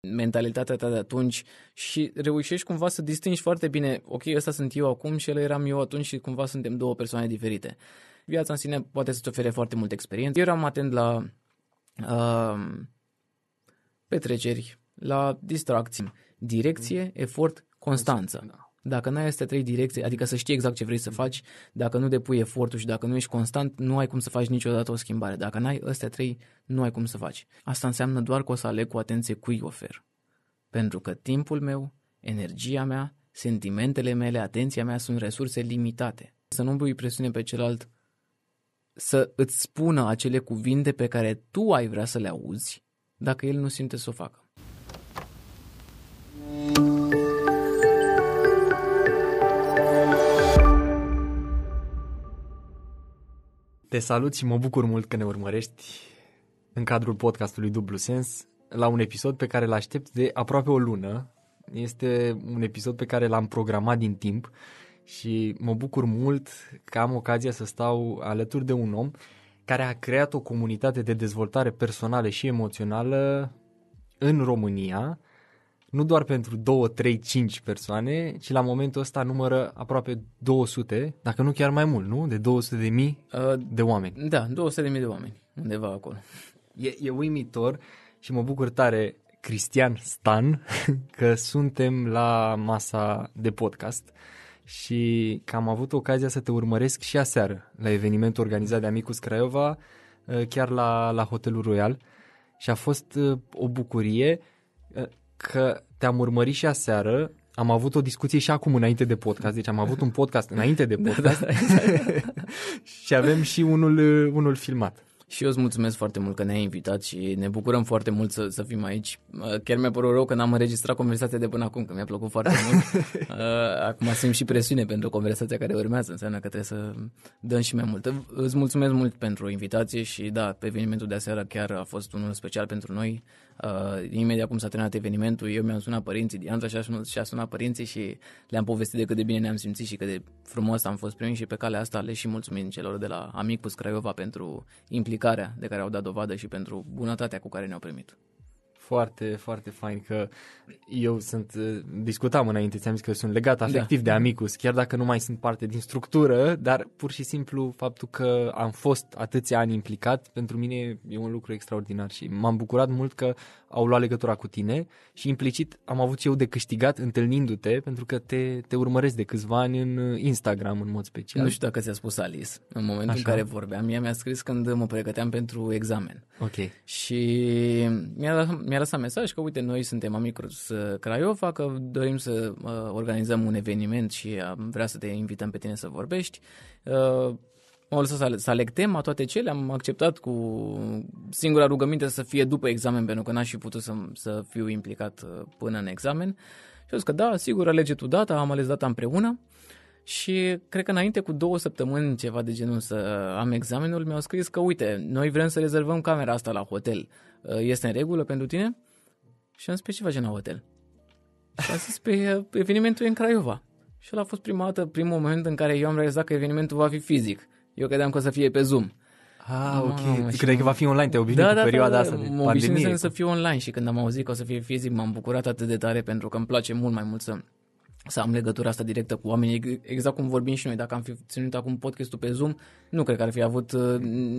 mentalitatea ta de atunci și reușești cumva să distingi foarte bine, ok, ăsta sunt eu acum și el eram eu atunci și cumva suntem două persoane diferite. Viața în sine poate să-ți ofere foarte multe experiențe. Eu eram atent la uh, petreceri, la distracții, direcție, efort, constanță. Da. Dacă n-ai astea trei direcții, adică să știi exact ce vrei să faci, dacă nu depui efortul și dacă nu ești constant, nu ai cum să faci niciodată o schimbare. Dacă n-ai astea trei, nu ai cum să faci. Asta înseamnă doar că o să aleg cu atenție cui ofer. Pentru că timpul meu, energia mea, sentimentele mele, atenția mea sunt resurse limitate. Să nu pui presiune pe celălalt să îți spună acele cuvinte pe care tu ai vrea să le auzi, dacă el nu simte să o facă. Te salut și mă bucur mult că ne urmărești în cadrul podcastului Dublu Sens la un episod pe care îl aștept de aproape o lună. Este un episod pe care l-am programat din timp și mă bucur mult că am ocazia să stau alături de un om care a creat o comunitate de dezvoltare personală și emoțională în România nu doar pentru 2, 3, 5 persoane, ci la momentul ăsta numără aproape 200, dacă nu chiar mai mult, nu? De 200 de mii uh, de oameni. Da, 200 de mii de oameni, undeva acolo. E, e uimitor și mă bucur tare, Cristian Stan, că suntem la masa de podcast și că am avut ocazia să te urmăresc și aseară la evenimentul organizat de Amicus Craiova, uh, chiar la, la Hotelul Royal și a fost uh, o bucurie uh, că te-am urmărit și aseară, am avut o discuție și acum înainte de podcast, deci am avut un podcast înainte de podcast da, da, exact. și avem și unul, unul filmat. Și eu îți mulțumesc foarte mult că ne-ai invitat și ne bucurăm foarte mult să, să fim aici. Uh, chiar mi-a părut rău că n-am înregistrat conversația de până acum, că mi-a plăcut foarte mult. Uh, acum simt și presiune pentru conversația care urmează, înseamnă că trebuie să dăm și mai mult. Îți mulțumesc mult pentru invitație și da, pe evenimentul de aseară chiar a fost unul special pentru noi. Uh, imediat cum s-a terminat evenimentul, eu mi-am sunat părinții, Dianța și-a sunat, și-a sunat părinții și le-am povestit de cât de bine ne-am simțit și cât de frumos am fost primiți și pe calea asta le și mulțumim celor de la Amicus Craiova pentru implicarea de care au dat dovadă și pentru bunătatea cu care ne-au primit. Foarte, foarte fain că eu sunt, uh, discutam înainte, ți-am zis că sunt legat afectiv da. de Amicus, chiar dacă nu mai sunt parte din structură, dar pur și simplu faptul că am fost atâția ani implicat, pentru mine e un lucru extraordinar și m-am bucurat mult că au luat legătura cu tine și implicit am avut eu de câștigat întâlnindu-te pentru că te, te urmăresc de câțiva ani în Instagram în mod special. Nu știu dacă ți-a spus Alice în momentul Așa. în care vorbeam. Ea mi-a scris când mă pregăteam pentru examen. Ok. Și mi-a, mi-a lăsat mesaj că uite noi suntem Amicus Craiova, că dorim să uh, organizăm un eveniment și am vrea să te invităm pe tine să vorbești. Uh, M-au lăsat să, să aleg tema, toate cele, am acceptat cu singura rugăminte să fie după examen, pentru că n-aș fi putut să, să fiu implicat uh, până în examen. Și au zis că da, sigur, alege tu data, am ales data împreună. Și cred că înainte cu două săptămâni, ceva de genul, să am examenul, mi-au scris că, uite, noi vrem să rezervăm camera asta la hotel. Uh, este în regulă pentru tine? Și am zis, pe ce facem la hotel? Și a zis, pe uh, evenimentul e în Craiova. Și ăla a fost prima dată, primul moment în care eu am realizat că evenimentul va fi fizic. Eu credeam că o să fie pe Zoom. Ah, ok. Ah, Cred că va fi online, te obișnuit da, cu da, perioada da, asta de mă pandemie. să fie online și când am auzit că o să fie fizic, m-am bucurat atât de tare pentru că îmi place mult mai mult să să am legătura asta directă cu oamenii, exact cum vorbim și noi. Dacă am fi ținut acum podcastul pe Zoom, nu cred că ar fi avut uh,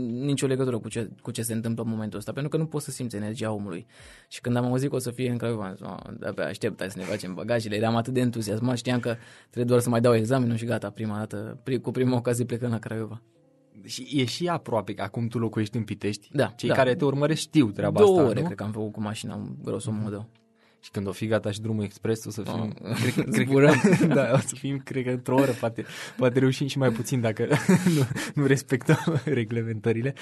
nicio legătură cu ce, cu ce se întâmplă în momentul ăsta, pentru că nu poți să simți energia omului. Și când am auzit că o să fie în Craiova, am zis, oh, de-abia aștept, hai să ne facem bagajele. Eram atât de entuziasmat, știam că trebuie doar să mai dau examenul și gata, prima dată, cu prima ocazie plecând la Craiova. Și e și aproape, că acum tu locuiești în Pitești. Da. Cei da. care te urmăresc știu treaba Două asta, ore, nu? cred că am făcut cu mașina, grosomodă. Mm-hmm. Și când o fi gata și drumul expres, o să fim, oh, cred, cred că, da, o să fim, cred că într-o oră, poate, poate reușim și mai puțin dacă nu, nu respectăm reglementările,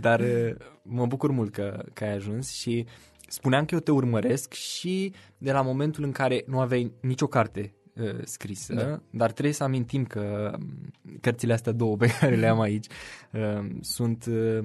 dar uh, mă bucur mult că, că ai ajuns și spuneam că eu te urmăresc și de la momentul în care nu aveai nicio carte uh, scrisă, da. dar trebuie să amintim că um, cărțile astea două pe care le am aici uh, sunt uh,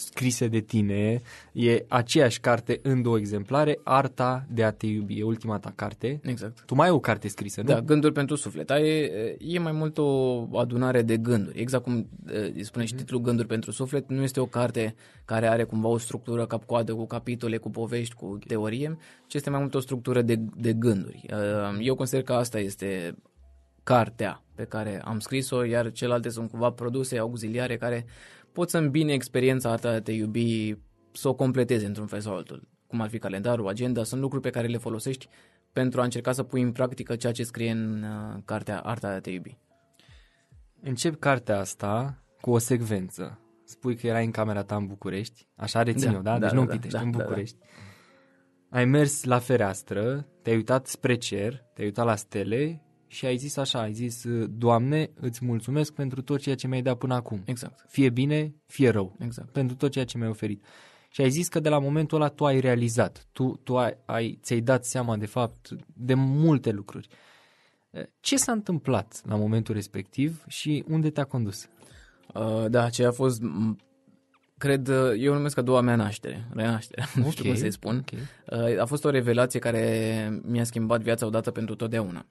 scrise de tine, e aceeași carte în două exemplare, Arta de a te iubi, e ultima ta carte. Exact. Tu mai ai o carte scrisă, nu? Da, Gânduri pentru suflet. E, e mai mult o adunare de gânduri. Exact cum îi spune și titlul Gânduri pentru suflet, nu este o carte care are cumva o structură cap-coadă cu capitole, cu povești, cu teorie, ci este mai mult o structură de, de gânduri. Eu consider că asta este cartea pe care am scris-o, iar celelalte sunt cumva produse auxiliare care pot să îmbine experiența ta de a te iubi, să o completeze într-un fel sau altul. Cum ar fi calendarul, agenda, sunt lucruri pe care le folosești pentru a încerca să pui în practică ceea ce scrie în uh, cartea Arta de a te iubi. Încep cartea asta cu o secvență. Spui că erai în camera ta în București, așa rețin Da, eu, da? da, Deci da, nu da, Pitești, da, în da, da. București. Ai mers la fereastră, te-ai uitat spre cer, te-ai uitat la stele și ai zis așa, ai zis, Doamne, îți mulțumesc pentru tot ceea ce mi-ai dat până acum. Exact, Fie bine, fie rău. exact. pentru tot ceea ce mi-ai oferit. Și ai zis că de la momentul ăla tu ai realizat, tu, tu ai, ai, ți-ai dat seama de fapt de multe lucruri. Ce s-a întâmplat la momentul respectiv și unde te-a condus? Uh, da, aceea a fost, m- cred, uh, eu o numesc a doua mea naștere, renaștere, nu știu Ok, cum să-i spun. ok. Uh, A fost o revelație care mi-a schimbat viața odată pentru totdeauna.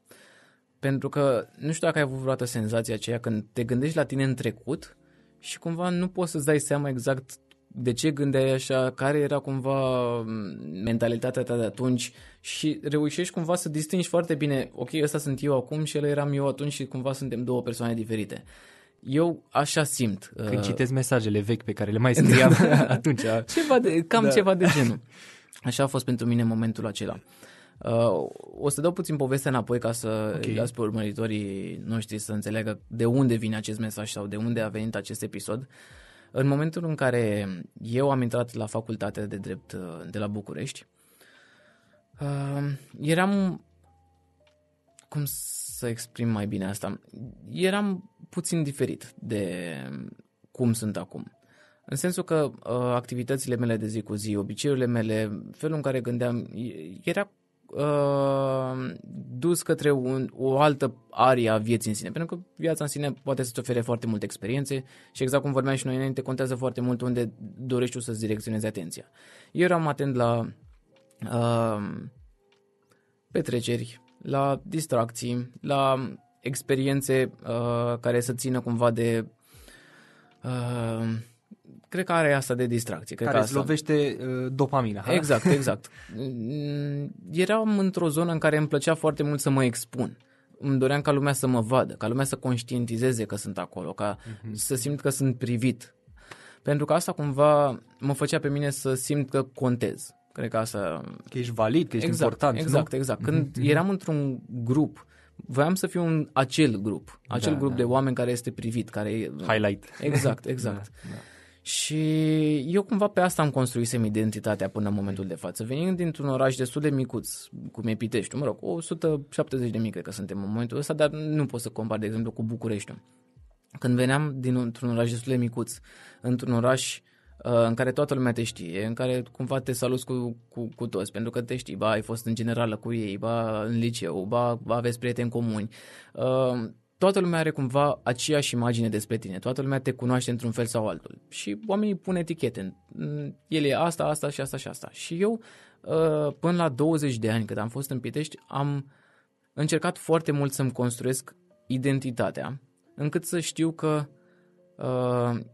Pentru că nu știu dacă ai avut vreodată senzația aceea când te gândești la tine în trecut și cumva nu poți să-ți dai seama exact de ce gândeai așa, care era cumva m, mentalitatea ta de atunci și reușești cumva să distingi foarte bine, ok, ăsta sunt eu acum și el eram eu atunci și cumva suntem două persoane diferite. Eu așa simt. Când uh, citesc mesajele vechi pe care le mai scriam atunci. ceva de, cam Da. da. ceva de genul. Așa a fost pentru mine momentul acela. Uh, o să dau puțin povestea înapoi ca să Ok. okay. las pe urmăritorii noștri să înțeleagă de unde vine acest mesaj sau de unde a venit acest episod. În momentul în care eu am intrat la facultatea de drept uh, de la București, uh, eram cum să exprim mai bine asta? Eram puțin diferit de cum sunt acum. În sensul că uh, activitățile mele de zi cu zi, obiceiurile mele, felul în care gândeam, e- era uh, dus către un, o altă arie a vieții în sine. Pentru că viața în sine poate să-ți ofere foarte multe experiențe și exact cum vorbeam și noi înainte, contează foarte mult unde dorești tu să-ți direcționezi atenția. Eu eram atent la uh, petreceri, la distracții, la experiențe uh, care să țină cumva de... Uh, cred că are asta de distracție. Cred care că îți asta. lovește uh, dopamina. ha? Exact, exact. Mm, Eram într-o zonă în care îmi plăcea foarte mult să mă expun. Îmi doream ca lumea să mă vadă, ca lumea să conștientizeze că sunt acolo, ca Mhm. să simt că sunt privit. Pentru că asta cumva mă făcea pe mine să simt că contez. Cred că asta... Că ești valid, că ești exact, important, Exact, nu? exact. Când eram într-un grup, voiam să fiu un acel grup. Acel Da, grup da. de oameni care este privit, care e... Highlight. Exact, exact. Da, da. Și eu cumva pe asta am construisem identitatea până în momentul de față. Venind dintr-un oraș destul de micuț, cum e Piteștiul, mă rog, 170 de mii cred că suntem în momentul ăsta, dar nu pot să compar, de exemplu, cu Bucureștiul. Când veneam dintr-un oraș destul de micuț, într-un oraș uh, în care toată lumea te știe, în care cumva te saluți cu, cu, cu toți, pentru că te știi, ba, ai fost în generală cu ei, ba, în liceu, ba, ba aveți prieteni comuni. Uh, toată lumea are cumva aceeași imagine despre tine, toată lumea te cunoaște într-un fel sau altul și oamenii pun etichete. Mm, El e asta, asta și asta și asta. Și eu, uh, până la 20 de ani, când am fost în Pitești, am încercat foarte mult să-mi construiesc identitatea, încât să știu că uh,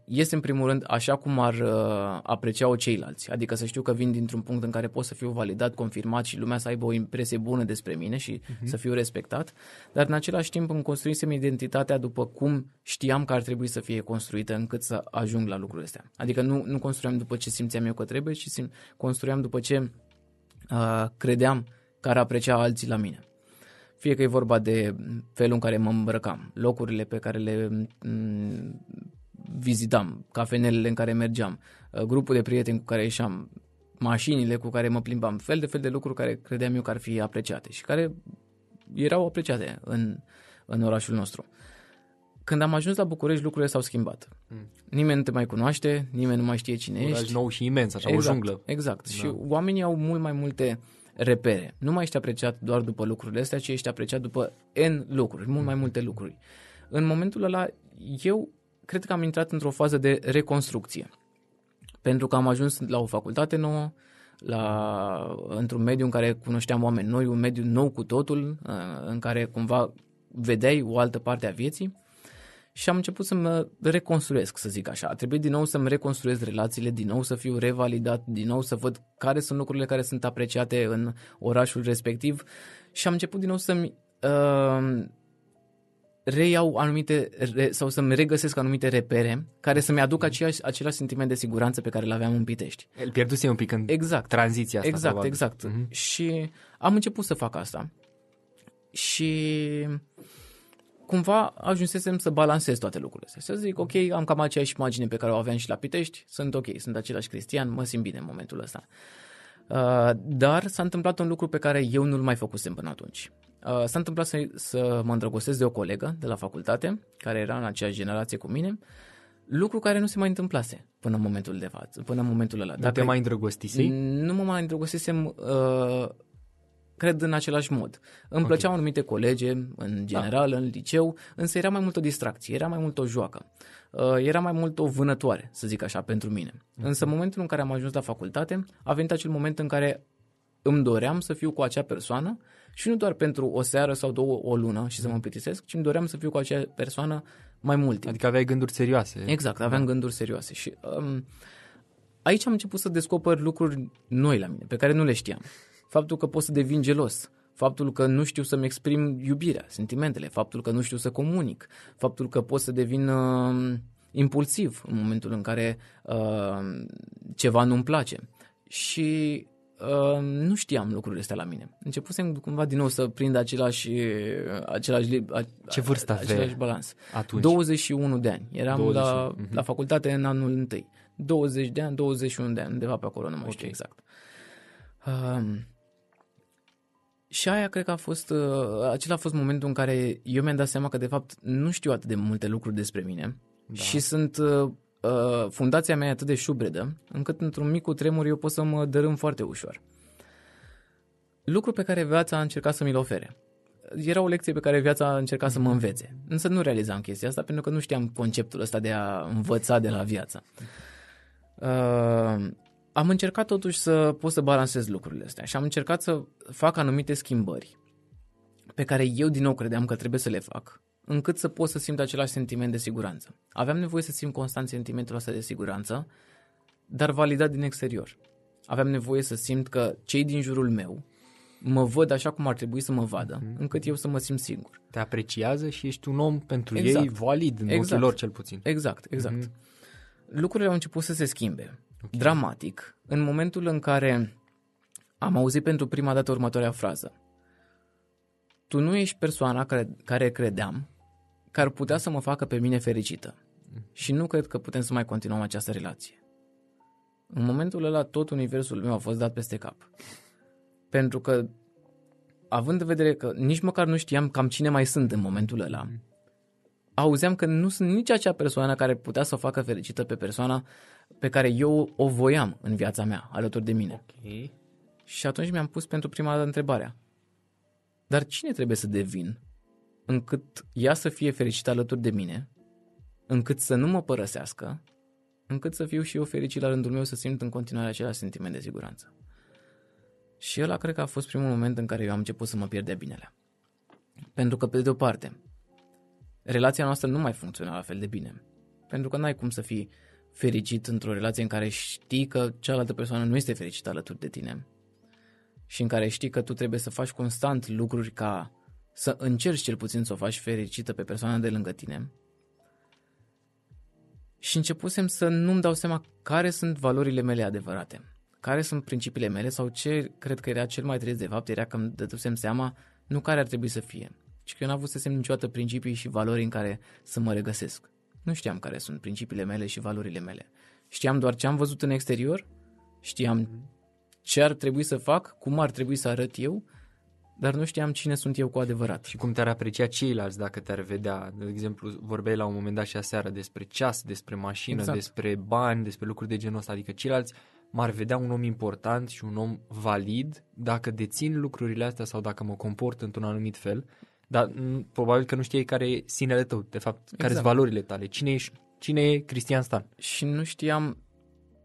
este în primul rând așa cum ar uh, aprecia-o ceilalți. Adică să știu că vin dintr-un punct în care pot să fiu validat, confirmat și lumea să aibă o impresie bună despre mine și uh-huh. să fiu respectat, dar în același timp îmi construisem identitatea după cum știam că ar trebui să fie construită încât să ajung la lucrurile astea. Adică nu, nu construiam după ce simțeam eu că trebuie, ci sim- construiam după ce uh, credeam că ar aprecia alții la mine. Fie că e vorba de felul în care mă îmbrăcam, locurile pe care le m, vizitam, cafenelele în care mergeam, uh, grupul de prieteni cu care ieșeam, mașinile cu care mă plimbam, fel de fel de lucruri care credeam eu că ar fi apreciate și care erau apreciate în, în orașul nostru. Când am ajuns la București, lucrurile s-au schimbat. Mm. Nimeni nu te mai cunoaște, nimeni nu mai știe cine Un ești. oraș nou și imens, așa, exact, o junglă. Exact. Da. Și oamenii au mult mai multe repere. Nu mai ești apreciat doar după lucrurile astea, ci ești apreciat după N lucruri, mult mai multe lucruri. În momentul ăla, eu cred că am intrat într-o fază de reconstrucție. Pentru că am ajuns la o facultate nouă, la, într-un mediu în care cunoșteam oameni noi, un mediu nou cu totul, uh, în care cumva vedeai o altă parte a vieții și am început să mă reconstruiesc, să zic așa. A trebuit din nou să-mi reconstruiesc relațiile, din nou să fiu revalidat, din nou să văd care sunt lucrurile care sunt apreciate în orașul respectiv și am început din nou să-mi uh, reiau anumite re, sau să-mi regăsesc anumite repere care să-mi aduc aceeași, același sentiment de siguranță pe care l-aveam în Pitești. El pierduse un pic în exact. tranziția asta. Exact, probabil. exact. Mhm. Și am început să fac asta. Și cumva ajunsesem să balansez toate lucrurile astea. Să zic, ok, am cam aceeași imagine pe care o aveam și la Pitești, sunt ok, sunt același cristian, mă simt bine în momentul ăsta. Uh, dar s-a întâmplat un lucru pe care eu nu-l mai făcusem până atunci. Uh, s-a întâmplat să, să mă îndrăgostesc de o colegă de la facultate, care era în aceeași generație cu mine, lucru care nu se mai întâmplase până în momentul de față, până în momentul ăla. Nu te mai îndrăgostisei? Nu mă mai îndrăgostisem, uh, cred, în același mod. Îmi okay. plăceau anumite colege, în general, da. în liceu, însă era mai mult o distracție, era mai mult o joacă. Uh, era mai mult o vânătoare, să zic așa, pentru mine. Okay. Însă în momentul în care am ajuns la facultate, a venit acel moment în care îmi doream să fiu cu acea persoană și nu doar pentru o seară sau două, o lună și să mă plictisesc, ci îmi doream să fiu cu acea persoană mai mult timp. Adică aveai gânduri serioase. Exact, aveam da. gânduri serioase și um, aici am început să descoper lucruri noi la mine, pe care nu le știam. Faptul că pot să devin gelos, faptul că nu știu să-mi exprim iubirea, sentimentele, faptul că nu știu să comunic, faptul că pot să devin uh, impulsiv în momentul în care uh, ceva nu-mi place. Și Uh, nu știam lucrurile astea la mine. Începusem cumva din nou să prind același, același, Ce vârstă același balans. atunci? 21 de ani. Eram 20. la, Mhm. la facultate în anul întâi. 20 de ani, 21 de ani, undeva pe acolo, nu mai Ok. știu exact. Uh, și aia cred că a fost, uh, acela a fost momentul în care eu mi-am dat seama că de fapt nu știu atât de multe lucruri despre mine Da. și sunt uh, uh, fundația mea e atât de șubredă, încât într-un mic tremur eu pot să mă dărâm foarte ușor. Lucru pe care viața a încercat să mi-l ofere. Era o lecție pe care viața a încercat să mă învețe. Însă nu realizam chestia asta pentru că nu știam conceptul ăsta de a învăța de la viață. Uh, am încercat totuși să pot să balansez lucrurile astea și am încercat să fac anumite schimbări pe care eu din nou credeam că trebuie să le fac, încât să pot să simt același sentiment de siguranță. Aveam nevoie să simt constant sentimentul ăsta de siguranță, dar validat din exterior. Aveam nevoie să simt că cei din jurul meu mă văd așa cum ar trebui să mă vadă, încât eu să mă simt singur. Te apreciază și ești un om pentru Exact. ei valid, în Exact. ochii lor cel puțin. Exact, exact. Mhm. Lucrurile au început să se schimbe, dramatic, în momentul în care am auzit pentru prima dată următoarea frază. Tu nu ești persoana care, care credeam că ar putea să mă facă pe mine fericită. Și nu cred că putem să mai continuăm această relație. În momentul ăla tot universul meu a fost dat peste cap. Pentru că, având în vedere că nici măcar nu știam cam cine mai sunt în momentul ăla, auzeam că nu sunt nici acea persoană care putea să o facă fericită pe persoana pe care eu o voiam în viața mea, alături de mine. Ok. Și atunci mi-am pus pentru prima dată întrebarea. Dar cine trebuie să devin încât ea să fie fericită alături de mine, încât să nu mă părăsească, încât să fiu și eu fericit la rândul meu să simt în continuare același sentiment de siguranță. Și ăla cred că a fost primul moment în care eu am început să mă pierd de binele. Pentru că, pe de o parte, relația noastră nu mai funcționa la fel de bine. Pentru că n-ai cum să fii fericit într-o relație în care știi că cealaltă persoană nu este fericită alături de tine și în care știi că tu trebuie să faci constant lucruri ca să încerci cel puțin să o faci fericită pe persoana de lângă tine. Și începusem să nu-mi dau seama care sunt valorile mele adevărate, care sunt principiile mele sau ce cred că era cel mai trist de fapt, era că îmi dădusem seama nu care ar trebui să fie, ci că eu n-avusesem niciodată principii și valori în care să mă regăsesc. Nu știam care sunt principiile mele și valorile mele. Știam doar ce am văzut în exterior, știam ce ar trebui să fac, cum ar trebui să arăt eu, dar nu știam cine sunt eu cu adevărat. Și cum te-ar aprecia ceilalți dacă te-ar vedea? De exemplu, vorbeai la un moment dat și aseară despre ceas, despre mașină, Exact. despre bani, despre lucruri de genul ăsta. Adică ceilalți m-ar vedea un om important și un om valid dacă dețin lucrurile astea sau dacă mă comport într-un anumit fel. Dar m, probabil că nu știi care e sinele tău, de fapt, care sunt Exact. valorile tale. Cine, ești, cine e Cristian Stan? Și nu știam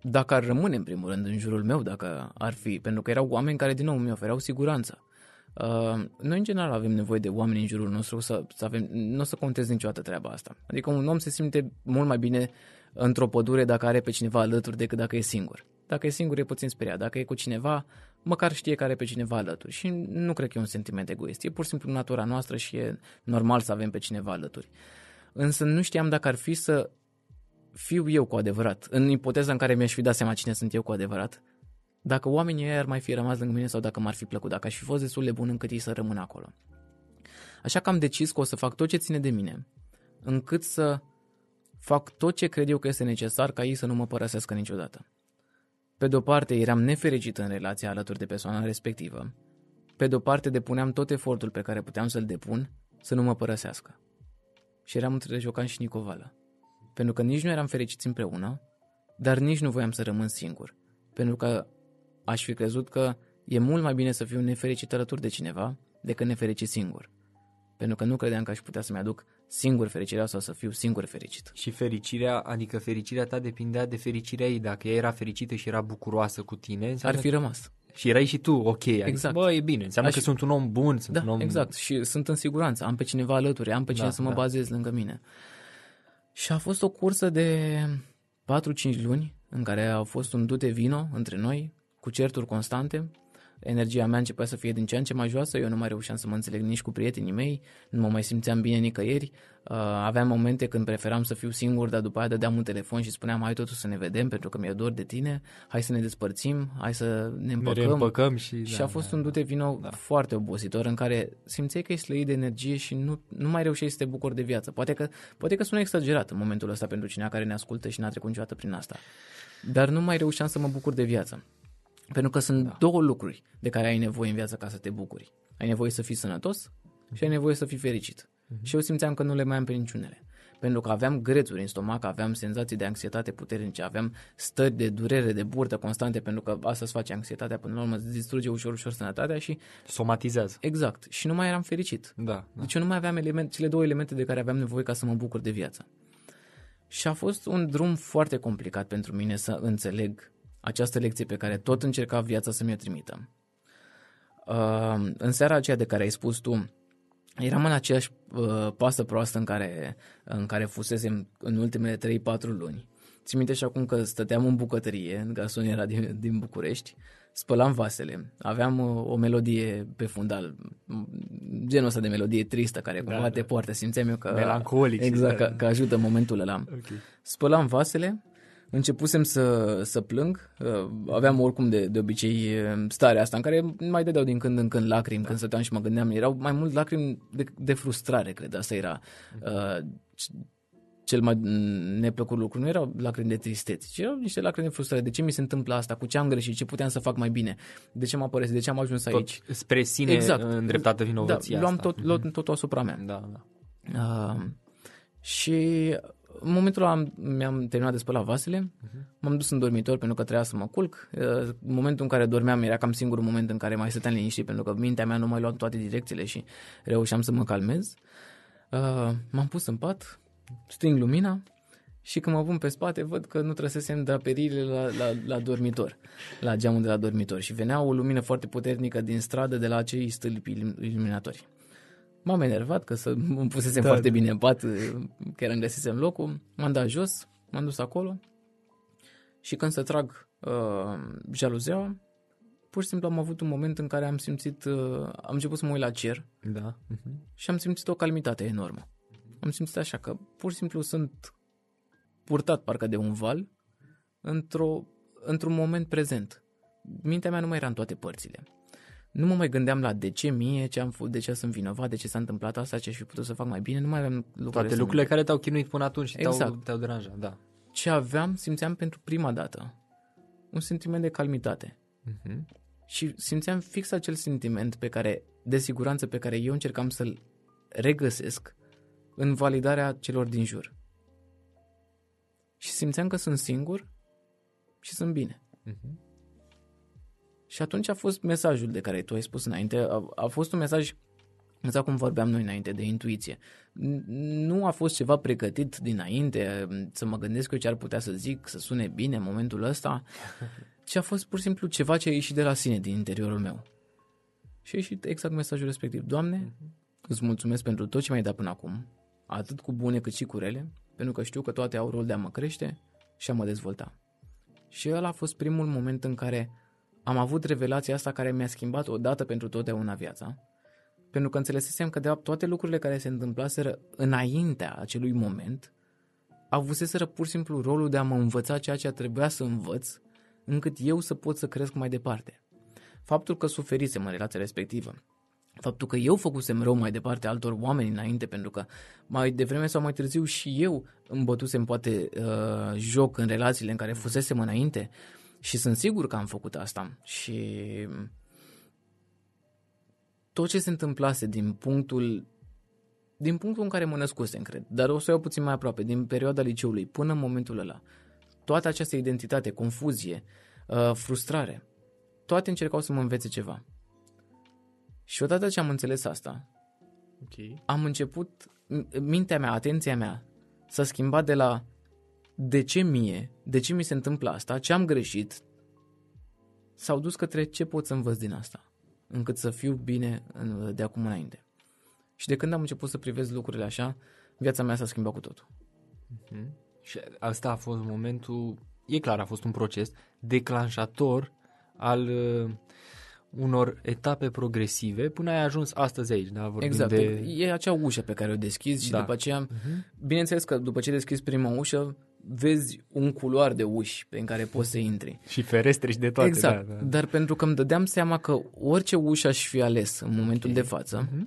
dacă ar rămâne în primul rând în jurul meu, dacă ar fi, pentru că erau oameni care din nou mi ofereau siguranță. Uh, noi în general avem nevoie de oameni în jurul nostru să, să avem, nu o să contez niciodată treaba asta. Adică un om se simte mult mai bine într-o pădure dacă are pe cineva alături decât dacă e singur. Dacă e singur e puțin speriat, dacă e cu cineva, măcar știe că are pe cineva alături. Și nu cred că e un sentiment egoist, e pur și simplu natura noastră și e normal să avem pe cineva alături. Însă nu știam dacă ar fi să fiu eu cu adevărat, în ipoteza în care mi-aș fi dat seama cine sunt eu cu adevărat, dacă oamenii ei ar mai fi rămas lângă mine sau dacă m-ar fi plăcut, dacă aș fi fost destul de bun încât ei să rămână acolo. Așa că am decis că o să fac tot ce ține de mine, încât să fac tot ce cred eu că este necesar ca ei să nu mă părăsească niciodată. Pe de o parte, eram nefericit în relația alături de persoana respectivă. Pe de o parte, depuneam tot efortul pe care puteam să-l depun să nu mă părăsească. Și eram între Jocan și Nicovală. Pentru că nici nu eram fericiți împreună, dar nici nu voiam să rămân singur. Pentru că aș fi crezut că e mult mai bine să fiu nefericit alături de cineva decât nefericit singur. Pentru că nu credeam că aș putea să-mi aduc singur fericirea sau să fiu singur fericit. Și fericirea, adică fericirea ta depindea de fericirea ei. Dacă ea era fericită și era bucuroasă cu tine, ar fi rămas. Și erai și tu ok. Adică, exact. Bă, e bine. Înseamnă Aș... că sunt un om bun. Sunt da, un om... exact. Și sunt în siguranță. Am pe cineva alături. Am pe cine da, să mă da. bazez lângă mine. Și a fost o cursă de 4-5 luni în care a fost un dute vino între noi, cu certuri constante, energia mea începea să fie din ce în ce mai joasă, eu nu mai reușeam să mă înțeleg nici cu prietenii mei, nu mă mai simțeam bine nicăieri, uh, aveam momente când preferam să fiu singur, dar după aia dădeam un telefon și spuneam hai totul să ne vedem pentru că mi-e dor de tine, hai să ne despărțim, hai să ne împăcăm. Ne împăcăm și... Și da, a fost da, un dute vino da. foarte obositor în care simțeai că ești slăit de energie și nu, nu mai reușeai să te bucuri de viață. Poate că, poate că sună exagerat în momentul ăsta pentru cineva care ne ascultă și n-a trecut niciodată prin asta. Dar nu mai reușeam să mă bucur de viață. Pentru că sunt da. două lucruri de care ai nevoie în viață ca să te bucuri. Ai nevoie să fii sănătos și ai nevoie să fii fericit. Uh-huh. Și eu simțeam că nu le mai am pe niciunele. Pentru că aveam grețuri în stomac, aveam senzații de anxietate puternice, aveam stări de durere, de burtă constante, pentru că asta îți face anxietatea, până la urmă îți distruge ușor, ușor sănătatea și... Somatizează. Exact. Și nu mai eram fericit. Da, da. Deci eu nu mai aveam element, cele două elemente de care aveam nevoie ca să mă bucur de viață. Și a fost un drum foarte complicat pentru mine să înțeleg această lecție pe care tot încerca viața să mi-o trimită. Uh, în seara aceea de care ai spus tu, eram în aceeași uh, pasă proastă în care, în care fusesem în ultimele 3-4 luni. Ți minte și acum că stăteam în bucătărie, în gasoniera din, din București, spălam vasele, aveam uh, o melodie pe fundal, genul ăsta de melodie tristă care da, cumva da. te poartă, simțeam eu că... Melancolic. Exact, că, că ajută momentul ăla. Okay. Spălam vasele începusem să, să plâng, uh, aveam oricum de, de obicei uh, starea asta în care mai dădeau din când în când lacrimi da. când stăteam și mă gândeam, erau mai mult lacrimi de, de frustrare, cred, asta era uh, cel mai neplăcut lucru, nu erau lacrimi de tristețe, ci erau niște lacrimi de frustrare. De ce mi se întâmplă asta? Cu ce am greșit? Ce puteam să fac mai bine? De ce m-a părăsit? De ce am ajuns tot aici? Spre sine exact. îndreptată vinovăția da, luam asta. tot, luam totul asupra mea. Da, da. Uh, și în momentul ăla am, mi-am terminat de spălat vasele, uh-huh. m-am dus în dormitor pentru că trebuia să mă culc. În momentul în care dormeam era cam singurul moment în care mai stăteam liniștit pentru că mintea mea nu mai lua toate direcțiile și reușeam să mă calmez. M-am pus în pat, sting lumina și când mă pun pe spate văd că nu trăsesem draperiile la, la, la dormitor, la geamul de la dormitor și venea o lumină foarte puternică din stradă de la acei stâlpi iluminatori. M-am enervat că să îmi pusesem da. foarte bine în pat, chiar îmi găsisem locul, m-am dat jos, m-am dus acolo și când să trag uh, jaluzeaua, pur și simplu am avut un moment în care am simțit, uh, am început să mă uit la cer da. uh-huh. și am simțit o calmitate enormă. Am simțit așa că pur și simplu sunt purtat parcă de un val într-o, într-un moment prezent. Mintea mea nu mai era în toate părțile nu mă mai gândeam la de ce mie, ce am făcut, de ce sunt vinovat, de ce s-a întâmplat asta, ce aș fi putut să fac mai bine, nu mai aveam lucruri. Toate lucrurile care te-au chinuit până atunci și exact. te-au, te-au deranjat, da. Ce aveam, simțeam pentru prima dată un sentiment de calmitate. Uh-huh. Și simțeam fix acel sentiment pe care, de siguranță pe care eu încercam să-l regăsesc în validarea celor din jur. Și simțeam că sunt singur și sunt bine. Uh-huh. Și atunci a fost mesajul de care tu ai spus înainte, a, a fost un mesaj Exact cum vorbeam noi înainte de intuiție. Nu a fost ceva pregătit dinainte să mă gândesc eu ce ar putea să zic, să sune bine în momentul ăsta, ci a fost pur și simplu ceva ce a ieșit de la sine din interiorul meu. Și a ieșit exact mesajul respectiv. Doamne, îți mulțumesc pentru tot ce mi-ai dat până acum, atât cu bune cât și cu rele, pentru că știu că toate au rol de a mă crește și a mă dezvolta. Și ăla a fost primul moment în care am avut revelația asta care mi-a schimbat odată pentru totdeauna viața, pentru că înțelesesem că de fapt toate lucrurile care se întâmplaseră înaintea acelui moment avuseseră pur și simplu rolul de a mă învăța ceea ce trebuia să învăț, încât eu să pot să cresc mai departe. Faptul că suferisem în relația respectivă, faptul că eu făcusem rău mai departe altor oameni înainte, pentru că mai devreme sau mai târziu și eu îmi bătusem poate uh, joc în relațiile în care fusesem înainte și sunt sigur că am făcut asta și tot ce se întâmplase din punctul din punctul în care mă născusem, cred, dar o să iau puțin mai aproape, din perioada liceului până în momentul ăla, toată această identitate, confuzie, uh, frustrare, toate încercau să mă învețe ceva. Și odată ce am înțeles asta, okay. am început, mintea mea, atenția mea, s-a schimbat de la de ce mie, de ce mi se întâmplă asta, ce am greșit, s-au dus către ce pot să învăț din asta, încât să fiu bine de acum înainte. Și de când am început să privesc lucrurile așa, viața mea s-a schimbat cu totul. Uh-huh. Și asta a fost momentul, e clar, a fost un proces declanșator al uh, unor etape progresive până ai ajuns astăzi aici. Da? Vorbim exact. De... E acea ușă pe care o deschizi și da. după aceea, uh-huh. bineînțeles că după ce deschizi prima ușă, vezi un culoar de uși pe care poți să intri. Și ferestre și de toate. Exact. Da, da. Dar pentru că îmi dădeam seama că orice ușă aș fi ales în momentul okay. de față, uh-huh.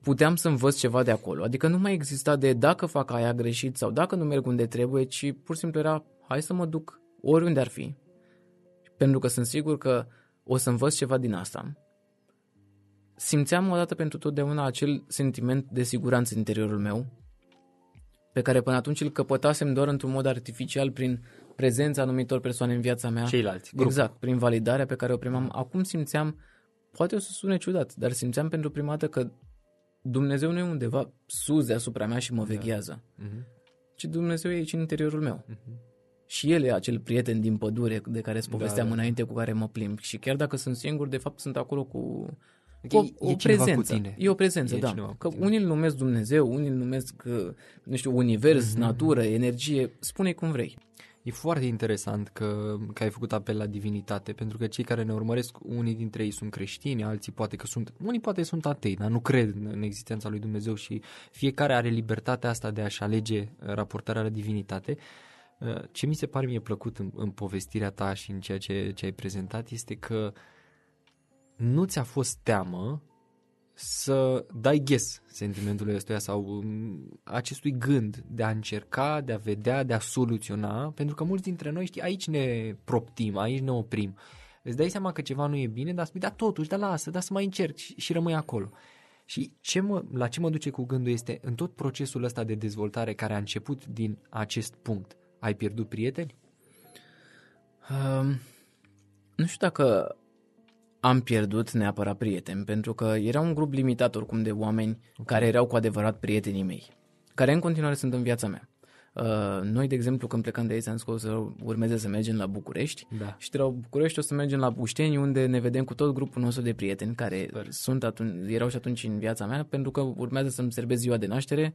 puteam să învăț ceva de acolo. Adică nu mai exista de dacă fac aia greșit sau dacă nu merg unde trebuie, ci pur și simplu era hai să mă duc oriunde ar fi. Pentru că sunt sigur că o să învăț ceva din asta. Simțeam odată pentru totdeauna acel sentiment de siguranță în interiorul meu, pe care până atunci îl căpătasem doar într-un mod artificial prin prezența anumitor persoane în viața mea. Ceilalți. Grup. Exact, prin validarea pe care o primam. Acum simțeam, poate o să sune ciudat, dar simțeam pentru prima dată că Dumnezeu nu e undeva sus deasupra mea și mă da. veghează, da. uh-huh. ci Dumnezeu e aici în interiorul meu. Uh-huh și el e acel prieten din pădure de care îți povesteam da, da. înainte cu care mă plimb. Și chiar dacă sunt singur, de fapt sunt acolo cu, cu o, e, o prezență. Cu tine. E o prezență, e da. Că unii îl numesc Dumnezeu, unii îl numesc, uh, nu știu, univers, mm-hmm. natură, energie, spune cum vrei. E foarte interesant că, că ai făcut apel la divinitate, pentru că cei care ne urmăresc, unii dintre ei sunt creștini, alții poate că sunt, unii poate sunt atei, dar nu cred în existența lui Dumnezeu și fiecare are libertatea asta de a-și alege raportarea la divinitate. Uh, ce mi se pare mie plăcut în, în povestirea ta și în ceea ce, ce ai prezentat este că nu ți-a fost teamă să dai ghes sentimentului ăstuia sau um, acestui gând de a încerca, de a vedea, de a soluționa, pentru că mulți dintre noi, știi, aici ne proptim, aici ne oprim. Îți dai seama că ceva nu e bine, dar spui, da totuși, da lasă, da să mai încerc și, și rămâi acolo. Și ce mă, la ce mă duce cu gândul este în tot procesul ăsta de dezvoltare care a început din acest punct. Ai pierdut prieteni? Um, nu știu dacă am pierdut neapărat prieteni, pentru că era un grup limitat oricum de oameni okay. care erau cu adevărat prietenii mei, care în continuare sunt în viața mea. Uh, noi, de exemplu, când plecăm de aici, am scos să urmeze să mergem la București da. și de la București o să mergem la Bușteni, unde ne vedem cu tot grupul nostru de prieteni care sunt atunci, erau și atunci în viața mea, pentru că urmează să-mi serbez ziua de naștere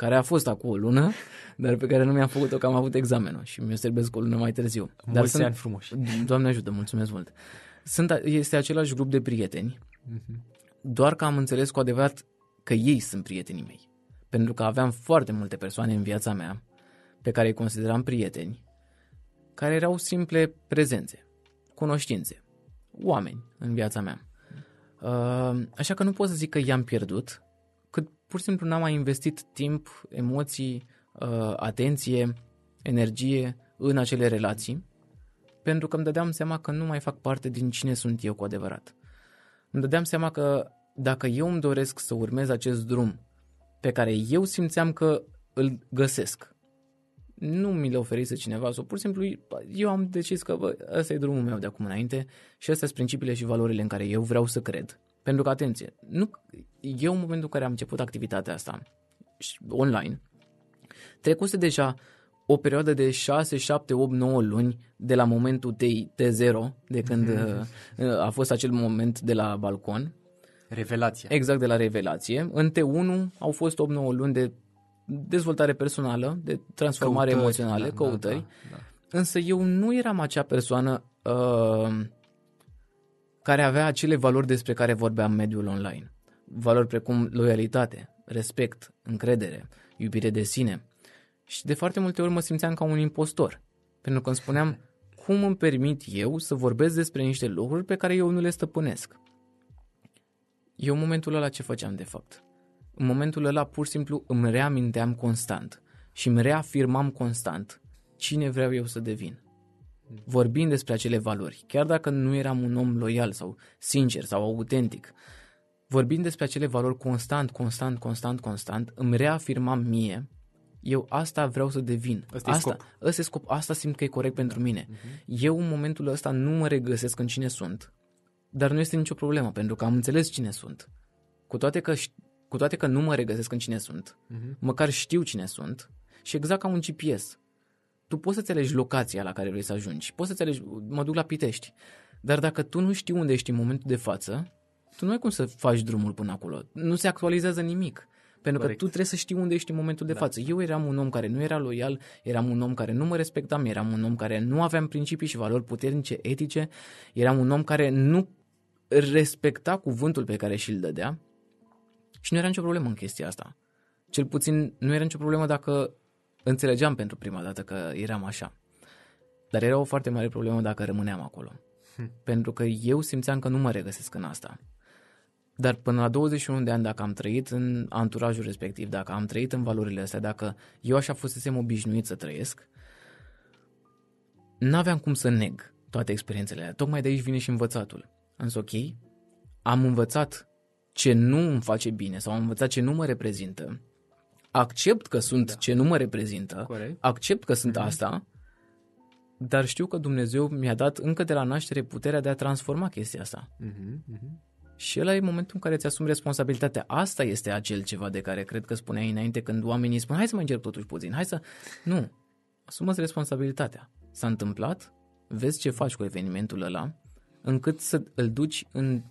care a fost acum o lună, dar pe care nu mi-am făcut-o că am avut examenul și mi-o serbesc o lună mai târziu. Mulți dar sunt, ani frumoși. Doamne ajută, mulțumesc mult. Sunt, este același grup de prieteni, uh-huh. doar că am înțeles cu adevărat că ei sunt prietenii mei. Pentru că aveam foarte multe persoane în viața mea pe care îi consideram prieteni, care erau simple prezențe, cunoștințe, oameni în viața mea. Uh, așa că nu pot să zic că i-am pierdut, pur și simplu n-am mai investit timp, emoții, uh, atenție, energie în acele relații, pentru că îmi dădeam seama că nu mai fac parte din cine sunt eu cu adevărat. Îmi dădeam seama că dacă eu îmi doresc să urmez acest drum pe care eu simțeam că îl găsesc, nu mi le oferise cineva sau pur și simplu eu am decis că bă, ăsta e drumul meu de acum înainte și astea sunt principiile și valorile în care eu vreau să cred Pentru că, atenție, nu, eu în momentul în care am început activitatea asta online, trecuse deja o perioadă de 6, 7, 8, 9 luni de la momentul T, T0, de când mm-hmm. a fost acel moment de la balcon. Revelația. Exact, de la revelație. În T1 au fost 8-9 luni de dezvoltare personală, de transformare căutări, emoțională, da, căutări. Da, da, da. Însă eu nu eram acea persoană uh, care avea acele valori despre care vorbeam mediul online. Valori precum loialitate, respect, încredere, iubire de sine. Și de foarte multe ori mă simțeam ca un impostor. Pentru că îmi spuneam, cum îmi permit eu să vorbesc despre niște lucruri pe care eu nu le stăpânesc? Eu în momentul ăla ce făceam de fapt? În momentul ăla pur și simplu îmi reaminteam constant și îmi reafirmam constant cine vreau eu să devin. Vorbind despre acele valori, chiar dacă nu eram un om loial sau sincer sau autentic, vorbind despre acele valori constant, constant, constant, constant, îmi reafirmam mie eu asta vreau să devin. Asta asta, scop. Asta, scop. asta simt că e corect pentru da. mine. Uh-huh. Eu în momentul ăsta nu mă regăsesc în cine sunt, dar nu este nicio problemă, pentru că am înțeles cine sunt. Cu toate că, cu toate că nu mă regăsesc în cine sunt, uh-huh. măcar știu cine sunt și exact ca un GPS. Tu poți să-ți alegi locația la care vrei să ajungi, poți să-ți alegi, mă duc la Pitești, dar dacă tu nu știi unde ești în momentul de față, tu nu ai cum să faci drumul până acolo. Nu se actualizează nimic. Pentru Corect. că tu trebuie să știi unde ești în momentul de da. față. Eu eram un om care nu era loial, eram un om care nu mă respectam, eram un om care nu aveam principii și valori puternice, etice, eram un om care nu respecta cuvântul pe care și-l dădea și nu era nicio problemă în chestia asta. Cel puțin nu era nicio problemă dacă înțelegeam pentru prima dată că eram așa. Dar era o foarte mare problemă dacă rămâneam acolo. Hm. Pentru că eu simțeam că nu mă regăsesc în asta. Dar până la 21 de ani, dacă am trăit în anturajul respectiv, dacă am trăit în valorile astea, dacă eu așa fusesem obișnuit să trăiesc, n-aveam cum să neg toate experiențele alea. Tocmai de aici vine și învățatul. Însă, ok, am învățat ce nu îmi face bine sau am învățat ce nu mă reprezintă, accept că sunt da. ce nu mă reprezintă, Corect. accept că sunt mm-hmm. asta, dar știu că Dumnezeu mi-a dat încă de la naștere puterea de a transforma chestia asta. Mm-hmm. Mm-hmm. Și ăla e momentul în care îți asumi responsabilitatea. Asta este acel ceva de care cred că spuneai înainte când oamenii spun hai să mai încerc totuși puțin, hai să... Nu, asumă responsabilitatea. S-a întâmplat, vezi ce faci cu evenimentul ăla, încât să îl duci în,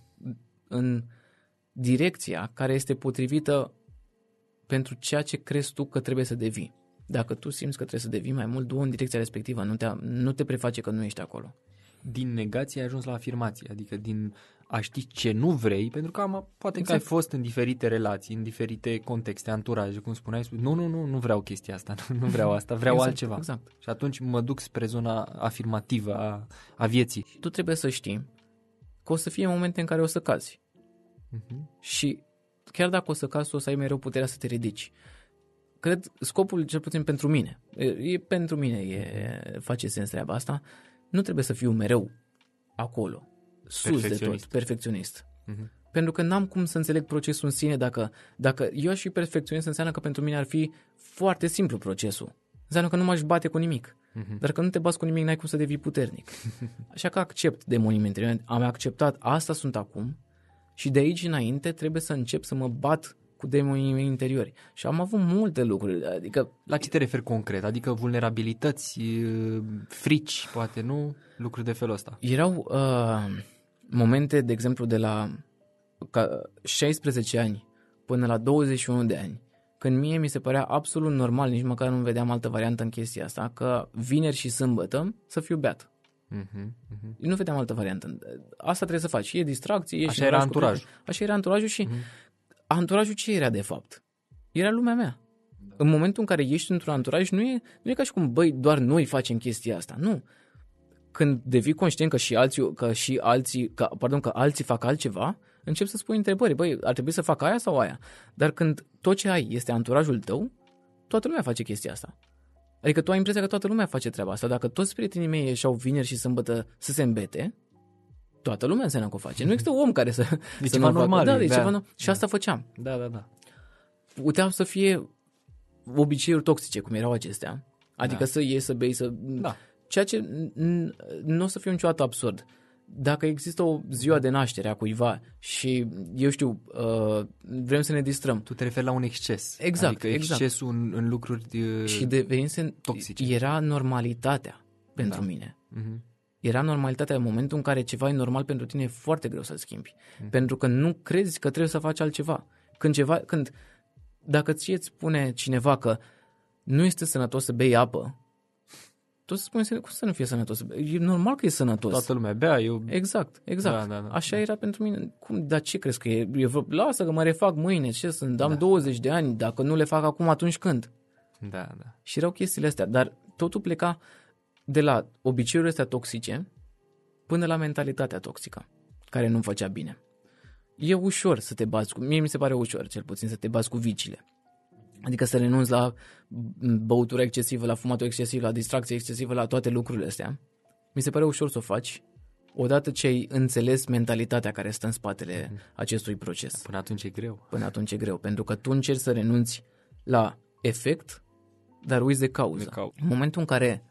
în direcția care este potrivită pentru ceea ce crezi tu că trebuie să devii. Dacă tu simți că trebuie să devii mai mult, du în direcția respectivă, nu te, nu te preface că nu ești acolo. Din negație ai ajuns la afirmație, adică din a ști ce nu vrei, pentru că am, poate exact. că ai exact. fost în diferite relații, în diferite contexte, anturaje, cum spuneai, spui, nu, nu, nu, nu vreau chestia asta, nu, nu vreau asta, vreau exact, altceva. Exact. Și atunci mă duc spre zona afirmativă a, a vieții. Tu trebuie să știi că o să fie momente în care o să cazi. Uh-huh. Și chiar dacă o să cazi, o să ai mereu puterea să te ridici. Cred, scopul, cel puțin pentru mine, e, e pentru mine e, face sens treaba asta, nu trebuie să fiu mereu acolo sus de tot, perfecționist. Uh-huh. Pentru că n-am cum să înțeleg procesul în sine dacă, dacă eu aș fi perfecționist, înseamnă că pentru mine ar fi foarte simplu procesul. Înseamnă că nu m-aș bate cu nimic. Uh-huh. Dar că nu te bați cu nimic, n-ai cum să devii puternic. Așa că accept demonii interiori. Am acceptat, asta sunt acum și de aici înainte trebuie să încep să mă bat cu demonii mei interiori. Și am avut multe lucruri. Adică... La ce te referi concret? Adică vulnerabilități, frici, poate, nu? Lucruri de felul ăsta. Erau... Uh momente, de exemplu, de la 16 ani până la 21 de ani, când mie mi se părea absolut normal, nici măcar nu vedeam altă variantă în chestia asta, că vineri și sâmbătă să fiu beat. Uh-huh, uh-huh. Nu vedeam altă variantă. Asta trebuie să faci. E distracție, Așa era anturajul. Așa era anturajul și uh-huh. anturajul ce era de fapt? Era lumea mea. Da. În momentul în care ești într-un anturaj, nu e, nu e ca și cum, băi, doar noi facem chestia asta. Nu când devii conștient că și alții, că și alții, că, pardon, că alții fac altceva, încep să spui întrebări, băi, ar trebui să fac aia sau aia? Dar când tot ce ai este anturajul tău, toată lumea face chestia asta. Adică tu ai impresia că toată lumea face treaba asta. Dacă toți prietenii mei ieșeau vineri și sâmbătă să se îmbete, toată lumea înseamnă că o face. Nu există om care să... E să ceva normal. Da, e da. ceva no- Și da. asta făceam. Da, da, da. Puteau să fie obiceiuri toxice, cum erau acestea. Adică da. să iei, să bei, să... Da. Ceea ce nu o să fie niciodată absurd. Dacă există o ziua de naștere a cuiva și, eu știu, uh, vrem să ne distrăm. Tu te referi la un exces. Exact, adică exact. excesul în, în lucruri uh, Și devenise, toxice. era normalitatea pentru Da. mine. Mhm. Era normalitatea în momentul în care ceva e normal pentru tine, e foarte greu să-l schimbi. Mhm. Pentru că nu crezi că trebuie să faci altceva. Când ceva, când, dacă ție îți spune cineva că nu este sănătos să bei apă, tu să spui, cum să nu fie sănătos? să bei? E normal că e sănătos. Toată lumea bea, eu... Exact, exact. Da, da, da. Așa era pentru mine. Cum, dar ce crezi că e? e vreo, lasă că mă refac mâine, ce sunt? Am Da. 20 de ani, dacă nu le fac acum, atunci când? Da, da. Și erau chestiile astea, dar totul pleca de la obiceiurile astea toxice până la mentalitatea toxică, care nu-mi făcea bine. E ușor să te bazi cu, mie mi se pare ușor cel puțin să te bazi cu vicile. Adică să renunți la băutură excesivă, la fumatul excesiv, la distracție excesivă, la toate lucrurile astea. Mi se pare ușor să o faci odată ce ai înțeles mentalitatea care stă în spatele acestui proces. Până atunci e greu. Până atunci e greu, pentru că tu încerci să renunți la efect, dar uiți de cauză. De cau- În momentul în care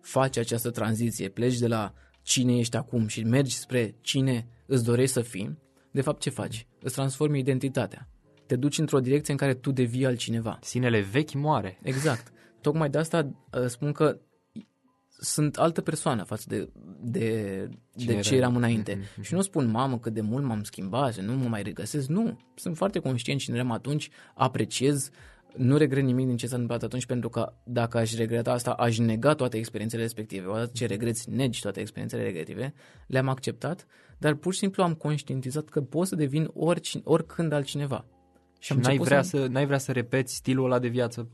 faci această tranziție, pleci de la cine ești acum și mergi spre cine îți dorești să fii, de fapt ce faci? Îți transformi identitatea. Te duci într-o direcție în care tu devii altcineva. Sinele vechi moare. Exact. Tocmai de asta uh, spun că sunt altă persoană față de, de, Cine de ce era? eram înainte. Mhm, mhm. Și nu spun, mamă, cât de mult m-am schimbat, nu mă mai regăsesc. Nu, sunt foarte conștient cine eram atunci, apreciez, nu regret nimic din ce s-a întâmplat atunci, pentru că dacă aș regreta asta, aș nega toate experiențele respective. Odată ce regreți, negi toate experiențele negative, le-am acceptat, dar pur și simplu am conștientizat că pot să devin orici, oricând altcineva. Și am n-ai început vrea, să... n-ai vrea să repeți stilul ăla de viață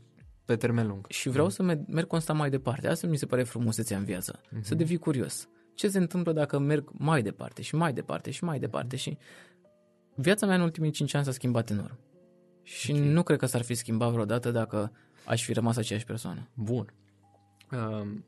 pe termen lung. Și vreau să merg, merg constant mai departe. Asta mi se pare frumusețea în viață. Mhm. Să devii curios. Ce se întâmplă dacă merg mai departe și mai departe și mai departe și viața mea în ultimii 5 ani s-a schimbat enorm. Și Ok. nu cred că s-ar fi schimbat vreodată dacă aș fi rămas aceeași persoană. Bun. Um,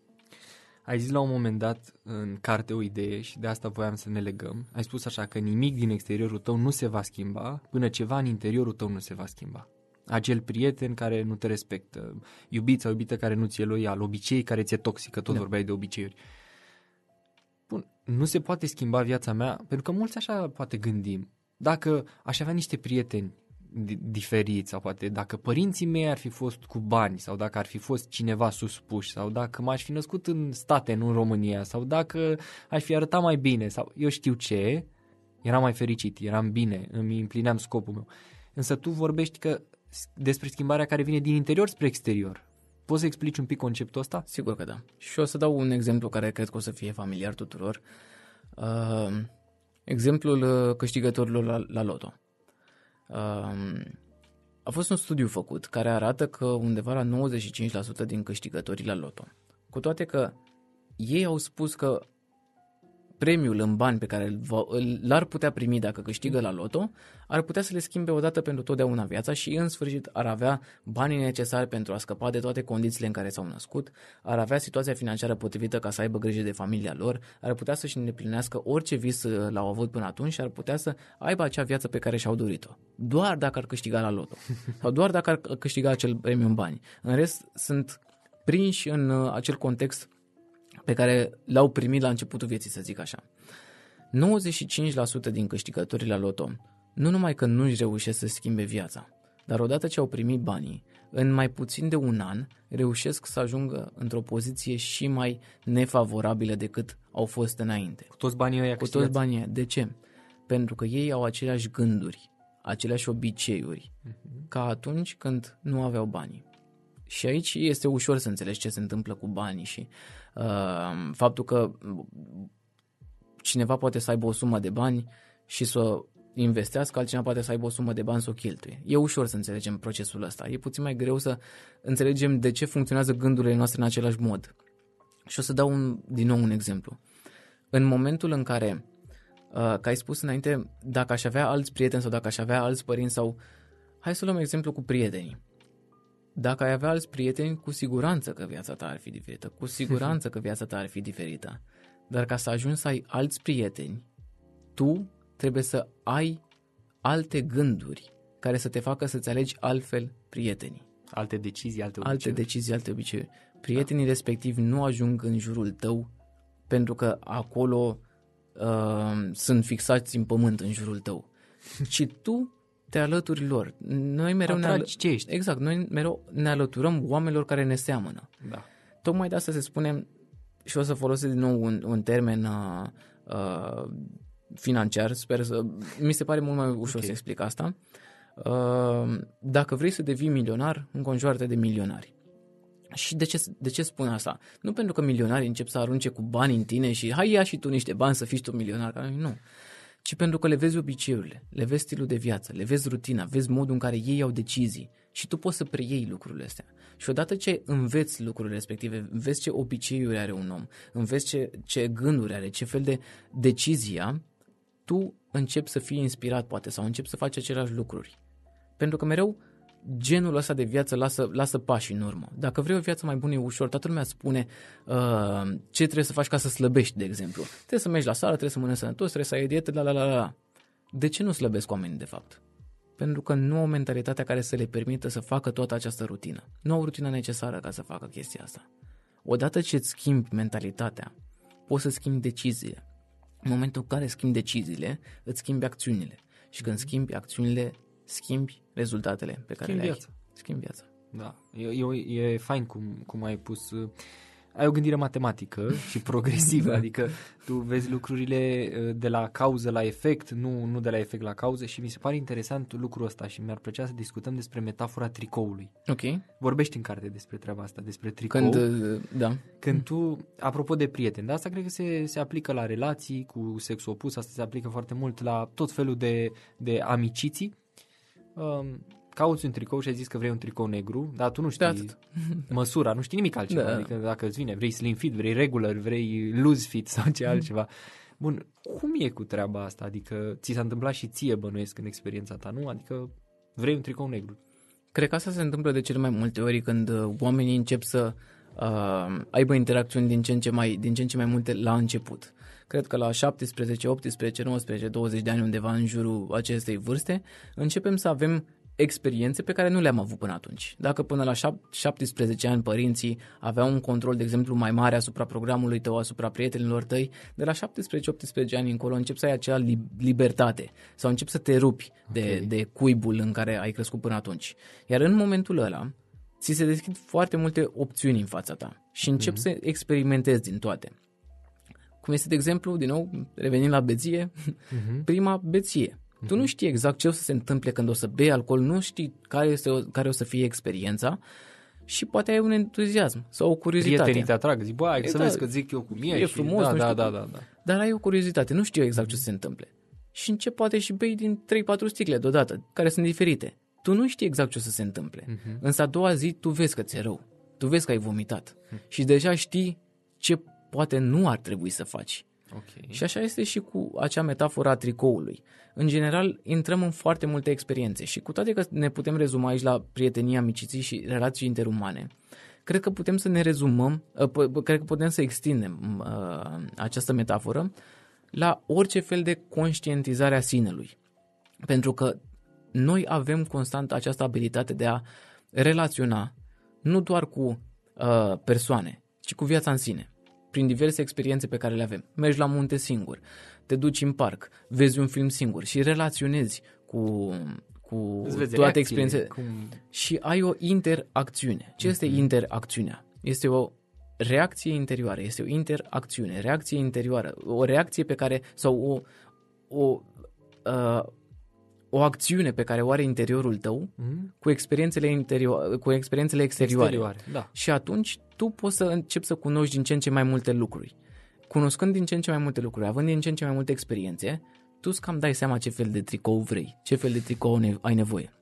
ai zis la un moment dat în carte o idee și de asta voiam să ne legăm. Ai spus așa că nimic din exteriorul tău nu se va schimba până ceva în interiorul tău nu se va schimba. Acel prieten care nu te respectă, iubit sau iubită care nu ți-e loial, obicei care ți-e toxică, tot Da. vorbeai de obiceiuri. Bun, nu se poate schimba viața mea, pentru că mulți așa poate gândim. Dacă aș avea niște prieteni di- diferiți sau poate dacă părinții mei ar fi fost cu bani sau dacă ar fi fost cineva suspuși sau dacă m-aș fi născut în state, nu în România sau dacă aș fi arătat mai bine sau eu știu ce, eram mai fericit, eram bine, îmi împlineam scopul meu. Însă tu vorbești că despre schimbarea care vine din interior spre exterior. Poți să explici un pic conceptul ăsta? Sigur că da. Și o să dau un exemplu care cred că o să fie familiar tuturor. Uh, exemplul uh, câștigătorilor la, la loto. Uh, a fost un studiu făcut care arată că undeva la 95% din câștigătorii la loto. Cu toate că ei au spus că premiul în bani pe care îl va- îl- l-ar putea primi dacă câștigă la loto, ar putea să le schimbe odată pentru totdeauna viața și în sfârșit ar avea banii necesari pentru a scăpa de toate condițiile în care s-au născut, ar avea situația financiară potrivită ca să aibă grijă de familia lor, ar putea să-și îndeplinească orice vis uh, l-au avut până atunci și ar putea să aibă acea viață pe care și-au dorit-o. Doar dacă ar câștiga la loto. Sau doar dacă ar câștiga acel premiu în bani. În rest, sunt prinși în uh, acel context pe care l-au primit la începutul vieții, să zic așa. 95% din câștigătorii la loto nu numai că nu își reușesc să schimbe viața, dar odată ce au primit banii, în mai puțin de un an reușesc să ajungă într-o poziție și mai nefavorabilă decât au fost înainte. Cu toți banii ăia Cu toți câștigați? banii. ăia. De ce? Pentru că ei au aceleași gânduri, aceleași obiceiuri, ca atunci când nu aveau banii. Și aici este ușor să înțelegi ce se întâmplă cu banii și uh, faptul că cineva poate să aibă o sumă de bani și să o investească, altcineva poate să aibă o sumă de bani să o cheltuie. E ușor să înțelegem procesul ăsta. E puțin mai greu să înțelegem de ce funcționează gândurile noastre în același mod. Și o să dau un, din nou un exemplu. În momentul în care, uh, ca ai spus înainte, dacă aș avea alți prieteni sau dacă aș avea alți părinți sau... Hai să luăm exemplu cu prietenii. Dacă ai avea alți prieteni, cu siguranță că viața ta ar fi diferită. Cu siguranță că viața ta ar fi diferită. Dar ca să ajungi să ai alți prieteni, tu trebuie să ai alte gânduri care să te facă să-ți alegi altfel prietenii. Alte decizii, alte Alte obiceiuri. decizii, alte obiceiuri. Prietenii respectivi nu ajung în jurul tău pentru că acolo uh, sunt fixați în pământ în jurul tău, ci tu te alături lor. Noi mereu ne Atragi ce ești. Exact, noi mereu ne alăturăm oamenilor care ne seamănă. Da. Tocmai de asta se spune, și o să folosesc din nou un, un termen uh, uh, financiar, sper să... Mi se pare mult mai ușor Ok. să explic asta. Uh, dacă vrei să devii milionar, înconjoară-te de milionari. Și de ce, de ce spun asta? Nu pentru că milionarii încep să arunce cu bani în tine și hai ia și tu niște bani să fii și tu milionar. Ca noi, Nu. Ci pentru că le vezi obiceiurile, le vezi stilul de viață, le vezi rutina, vezi modul în care ei iau decizii și tu poți să preiei lucrurile astea. Și odată ce înveți lucrurile respective, înveți ce obiceiuri are un om, înveți ce, ce gânduri are, ce fel de decizia, tu începi să fii inspirat poate sau începi să faci aceleași lucruri. Pentru că mereu genul ăsta de viață lasă, lasă pași în urmă. Dacă vrei o viață mai bună, e ușor. Toată lumea spune uh, ce trebuie să faci ca să slăbești, de exemplu. Trebuie să mergi la sală, trebuie să mănânci sănătos, trebuie să ai dietă, la la la la. De ce nu slăbesc oamenii, de fapt? Pentru că nu au mentalitatea care să le permită să facă toată această rutină. Nu au rutina necesară ca să facă chestia asta. Odată ce îți schimbi mentalitatea, poți să schimbi deciziile. În momentul în care schimbi deciziile, îți schimbi acțiunile. Și când schimbi acțiunile, schimbi rezultatele pe care Schimbi le ai. viața. Schimbi viața. Da, e, e, e fain cum, cum ai pus... uh, Ai o gândire matematică și progresivă, Da. adică tu vezi lucrurile uh, de la cauză la efect, nu, nu de la efect la cauză și mi se pare interesant lucrul ăsta și mi-ar plăcea să discutăm despre metafora tricoului. Ok. Vorbești în carte despre treaba asta, despre tricou. Când, uh, da. Când tu, apropo de prieteni, dar asta cred că se, se aplică la relații cu sex opus, asta se aplică foarte mult la tot felul de, de amiciții. Um, cauți un tricou și ai zis că vrei un tricou negru, dar tu nu știi atât. măsura, nu știi nimic altceva. Da. Adică dacă îți vine, vrei slim fit, vrei regular, vrei loose fit sau ce altceva. Bun, cum e cu treaba asta? Adică ți s-a întâmplat și ție bănuiesc în experiența ta, nu? Adică vrei un tricou negru. Cred că asta se întâmplă de cele mai multe ori când uh, oamenii încep să uh, aibă interacțiuni din ce, în ce, mai, din ce în ce mai multe la început. Cred că la 17, 18, 19, 20 de ani undeva în jurul acestei vârste începem să avem experiențe pe care nu le-am avut până atunci. Dacă până la șap- 17 ani părinții aveau un control, de exemplu, mai mare asupra programului tău, asupra prietenilor tăi, de la 17-18 ani încolo încep să ai acea li- libertate sau încep să te rupi de, Ok. de cuibul în care ai crescut până atunci. Iar în momentul ăla, ți se deschid foarte multe opțiuni în fața ta și începi să experimentezi din toate. Cum este, de exemplu, din nou, revenind la beție, Uh-huh. prima beție. Tu nu știi exact ce o să se întâmple când o să bei alcool, nu știi care, este o, care o să fie experiența și poate ai un entuziasm sau o curiozitate. Prietenii te atrag, zic, bă, hai să Exact. vezi că zic eu cum e. E și, frumos, da, nu da, știu da, cum. da, da. Dar ai o curiozitate, nu știu exact ce o să se întâmple. Și încep poate și bei din 3-4 sticle deodată, care sunt diferite. Tu nu știi exact ce o să se întâmple. Mhm. Însă a doua zi tu vezi că ți-e rău. Tu vezi că ai vomitat. Și deja știi ce poate nu ar trebui să faci. Ok. Și așa este și cu acea metaforă a tricoului. În general, intrăm în foarte multe experiențe și cu toate că ne putem rezuma aici la prietenie, amiciții și relații interumane, cred că putem să ne rezumăm, uh, p- p- cred că putem să extindem uh, această metaforă la orice fel de conștientizare a sinelui. Pentru că noi avem constant această abilitate de a relaționa nu doar cu uh, persoane, ci cu viața în sine, prin diverse experiențe pe care le avem. Mergi la munte singur, te duci în parc, vezi un film singur și relaționezi cu, cu Îți vezi toate reacțiile, experiențele Cum... și ai o interacțiune. Ce este interacțiunea? Este o reacție interioară, este o interacțiune, reacție interioară, o reacție pe care, sau o, o, uh, o acțiune pe care o are interiorul tău Mm? cu experiențele, interio- cu experiențele exterioare. Exterioare, da. Și atunci tu poți să începi să cunoști din ce în ce mai multe lucruri. Cunoscând din ce în ce mai multe lucruri, având din ce în ce mai multe experiențe, tu îți cam dai seama ce fel de tricou vrei, ce fel de tricou ne- ai nevoie.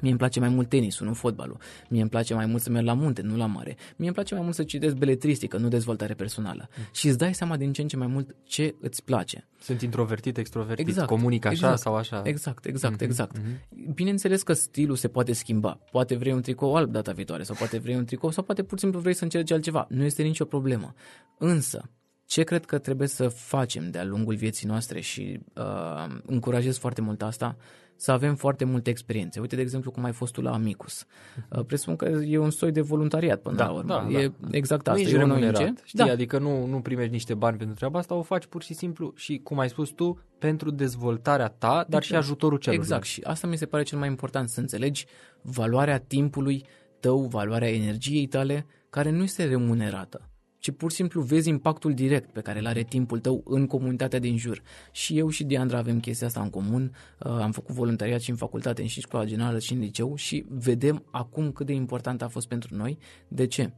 Mie îmi place mai mult tenisul, nu fotbalul. Mie îmi place mai mult să merg la munte, nu la mare. Mie îmi place mai mult să citesc beletristică, nu dezvoltare personală. Și îți dai seama din ce în ce mai mult ce îți place. Sunt introvertit, extrovertit, Exact, comunic așa exact, sau așa. Exact, exact, Mhm, exact. mhm. Bineînțeles că stilul se poate schimba. Poate vrei un tricou alb data viitoare sau poate vrei un tricou sau poate pur și simplu vrei să încerci altceva. Nu este nicio problemă. Însă, ce cred că trebuie să facem de-a lungul vieții noastre și uh, încurajez foarte mult asta, să avem foarte multe experiențe. Uite, de exemplu, cum ai fost tu la Amicus. Uh, presupun că e un soi de voluntariat până Da, la urmă. da, e da. exact Nu asta. ești e un remunerat, ONG. știi? Da. Adică nu, nu primești niște bani pentru treaba asta, o faci pur și simplu și, cum ai spus tu, pentru dezvoltarea ta, dar și ajutorul celorlalți. Exact, și asta mi se pare cel mai important, să înțelegi valoarea timpului tău, valoarea energiei tale, care nu este remunerată, ci pur și simplu vezi impactul direct pe care îl are timpul tău în comunitatea din jur. Și eu și Diandra avem chestia asta în comun, uh, am făcut voluntariat și în facultate, și în școala generală, și în liceu și vedem acum cât de important a fost pentru noi. De ce?